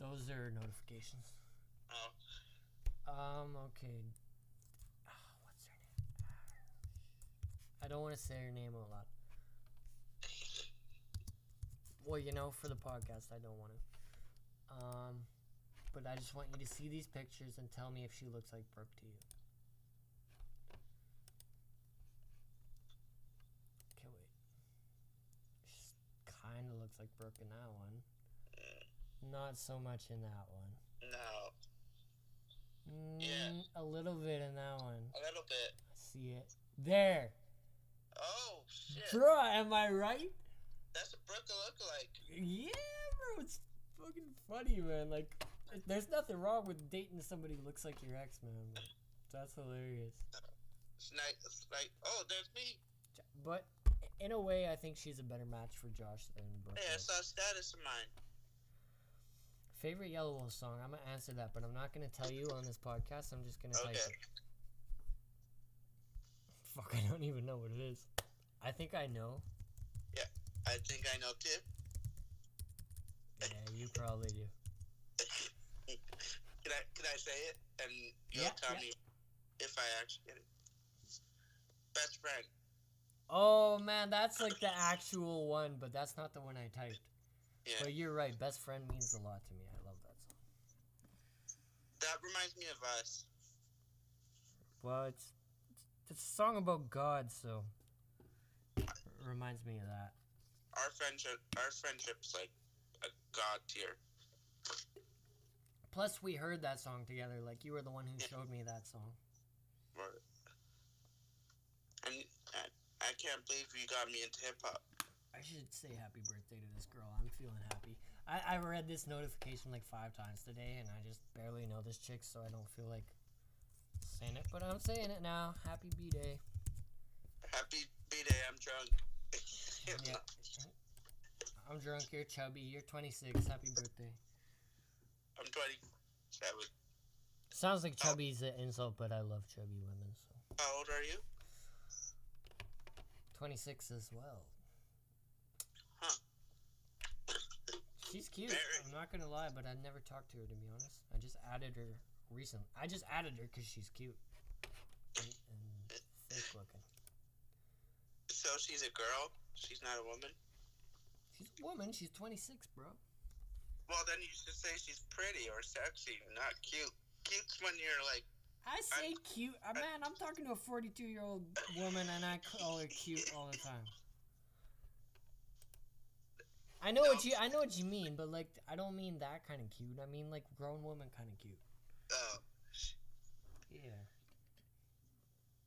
Those are notifications. Oh, Um, okay. Ah, what's her name? I don't want to say her name out loud. Well, you know, for the podcast, I don't want to. Um, but I just want you to see these pictures and tell me if she looks like Brooke to you. Okay, wait. She kind of looks like Brooke in that one. Not so much in that one. no, Mm, Yeah. A little bit in that one. a little bit. I see it. There. Oh shit, Bruh, am I right? that's a Brooke lookalike. Yeah, bro. It's fucking funny, man. Like, there's nothing wrong with dating somebody who looks like your ex, man. That's hilarious. It's nice. It's like, oh, there's me. But in a way, I think she's a better match for Josh than Brooke. Yeah, so is. status of mine. Favorite Yelawolf song? I'm gonna answer that, but I'm not gonna tell you on this podcast. I'm just gonna type Okay. it. Fuck, I don't even know what it is. I think I know. Yeah, I think I know too. Yeah, you probably do. Can I can I say it and you'll Yeah, tell yeah. me if I actually get it? Best friend. Oh man, that's like the actual one, but that's not the one I typed. Yeah. But you're right. Best friend means a lot to me. I love that song. That reminds me of us. Well, it's it's a song about God, so it reminds me of that. Our friendship, our friendship's like a god tier. Plus, we heard that song together. Like you were the one who showed me that song. Or- And I, can't believe you got me into hip hop. I should say happy birthday to this girl. I'm feeling happy. I, I read this notification like five times today, and I just barely know this chick, so I don't feel like saying it. But I'm saying it now. Happy B Day. Happy B Day, I'm drunk. Yeah. I'm drunk. You're chubby. You're 26. Happy birthday. I'm 27. Sounds like oh. chubby's an insult, but I love chubby women. So How old are you? 26 as well. Huh. She's cute. I'm not gonna lie, but I never talked to her to be honest. I just added her recently. I just added her because she's cute and, and thick looking. So she's a girl? She's not a woman? She's a woman. She's 26, bro. Well, then you should say she's pretty or sexy, not cute. Cute's when you're like, I say cute. Uh, man, I'm talking to a 42 year old woman and I call her cute all the time. I know what you I know what you mean, but like I don't mean that kind of cute. I mean like grown woman kind of cute. oh, Yeah.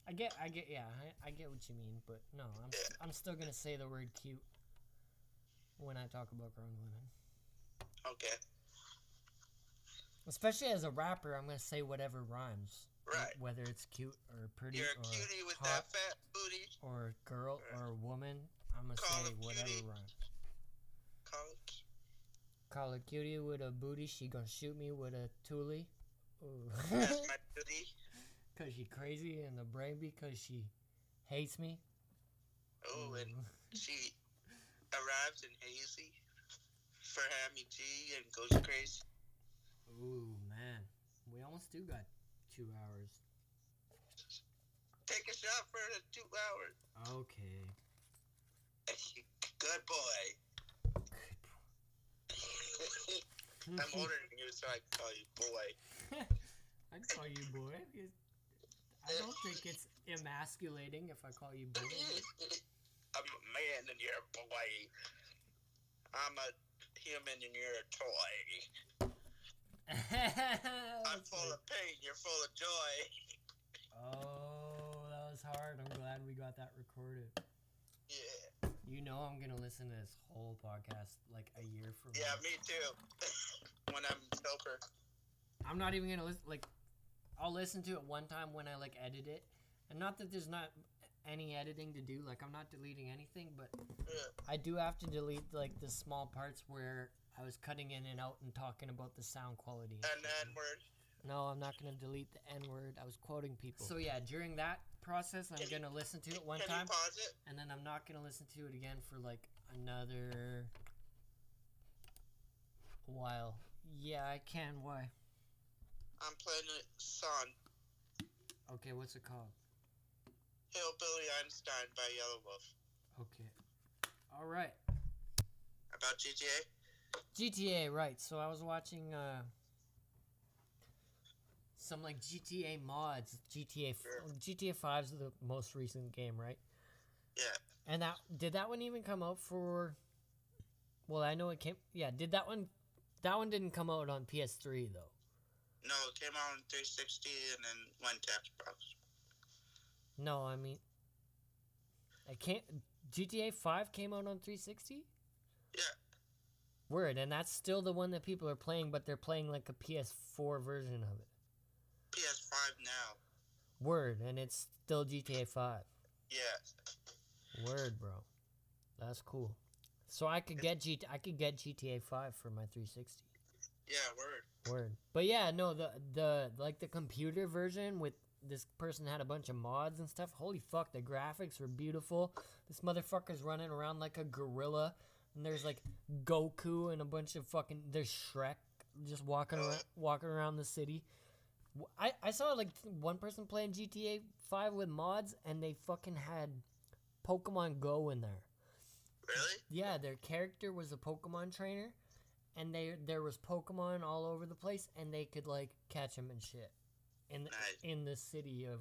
I get I get yeah, I, I get what you mean, but no, I'm s- I'm still going to say the word cute when I talk about grown women. okay. Especially as a rapper, I'm to say whatever rhymes. Right. Whether it's cute or pretty You're a or cutie with hot that fat booty. or girl or woman, I'm to Call say whatever cutie. rhymes. Call a cutie with a booty, she gonna shoot me with a. Ooh. That's my booty. Cause she crazy in the brain because she hates me. Oh, and she arrives in Hazy for Hammy G and goes crazy. Ooh, man. We almost do got two hours. Take a shot for the two hours. Okay. Good boy. I'm older than you, so I can call you boy. I'd call you boy. I don't think it's emasculating if I call you boy. I'm a man and you're a boy. I'm a human and you're a toy. I'm full of pain, you're full of joy. oh, that was hard. I'm glad we got that recorded. Yeah. You know I'm gonna listen to this whole podcast like a year from Yeah, now. me too. when I'm sober. I'm not even gonna listen. Like, I'll listen to it one time when I like edit it, and not that there's not any editing to do. Like, I'm not deleting anything, but Yeah. I do have to delete like the small parts where I was cutting in and out and talking about the sound quality. And then word. No, I'm not gonna delete the N word. I was quoting people. So yeah, during that process, I'm Can gonna listen to it one Can time, you pause it? and then I'm not gonna listen to it again for like another while. Yeah, I can. Why? I'm playing a song, Okay, what's it called? Hillbilly Einstein by Yelawolf. Okay. All right. About GTA. GTA, right. So I was watching uh some like GTA mods. GTA Sure. GTA 5 is the most recent game, right? Yeah. And that did that one even come out for Well, I know it came Yeah, did that one that one didn't come out on PS3 though. No, it came out on 360 and then went to Xbox. No, I mean I can't GTA 5 came out on 360? Yeah. Word, and that's still the one that people are playing, but they're playing like a PS4 version of it. PS5 now. Word, and it's still GTA 5. Yeah. Word, bro. That's cool. So I could get G I could get GTA 5 for my 360. Yeah, word. Word. But yeah, no, the the like the computer version with this person had a bunch of mods and stuff. Holy fuck, the graphics were beautiful. This motherfucker's running around like a gorilla and there's like Goku and a bunch of fucking there's Shrek just walking around walking around the city. I, I saw like one person playing GTA 5 with mods and they fucking had Pokemon Go in there. Really? Yeah, their character was a Pokemon trainer, and they there was Pokemon all over the place, and they could like catch them and shit in the, Nice. in the city of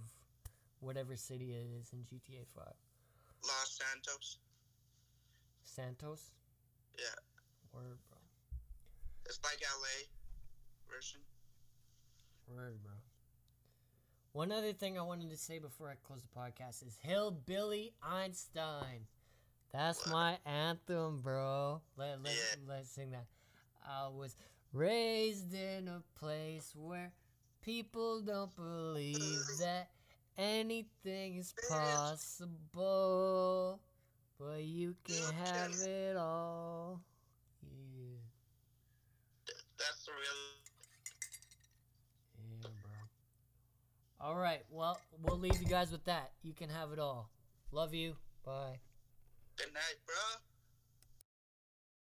whatever city it is in GTA Five. Los Santos. Santos. Yeah. Word, bro. It's like LA version. Word, bro. One other thing I wanted to say before I close the podcast is Hillbilly Einstein. That's What? my anthem, bro. Let, let, Yeah. Let's sing that. I was raised in a place where people don't believe that anything is possible, but you can have it all. Yeah. That's the real. Yeah, bro. All right. Well, we'll leave you guys with that. You can have it all. Love you. Bye. Good night, bro.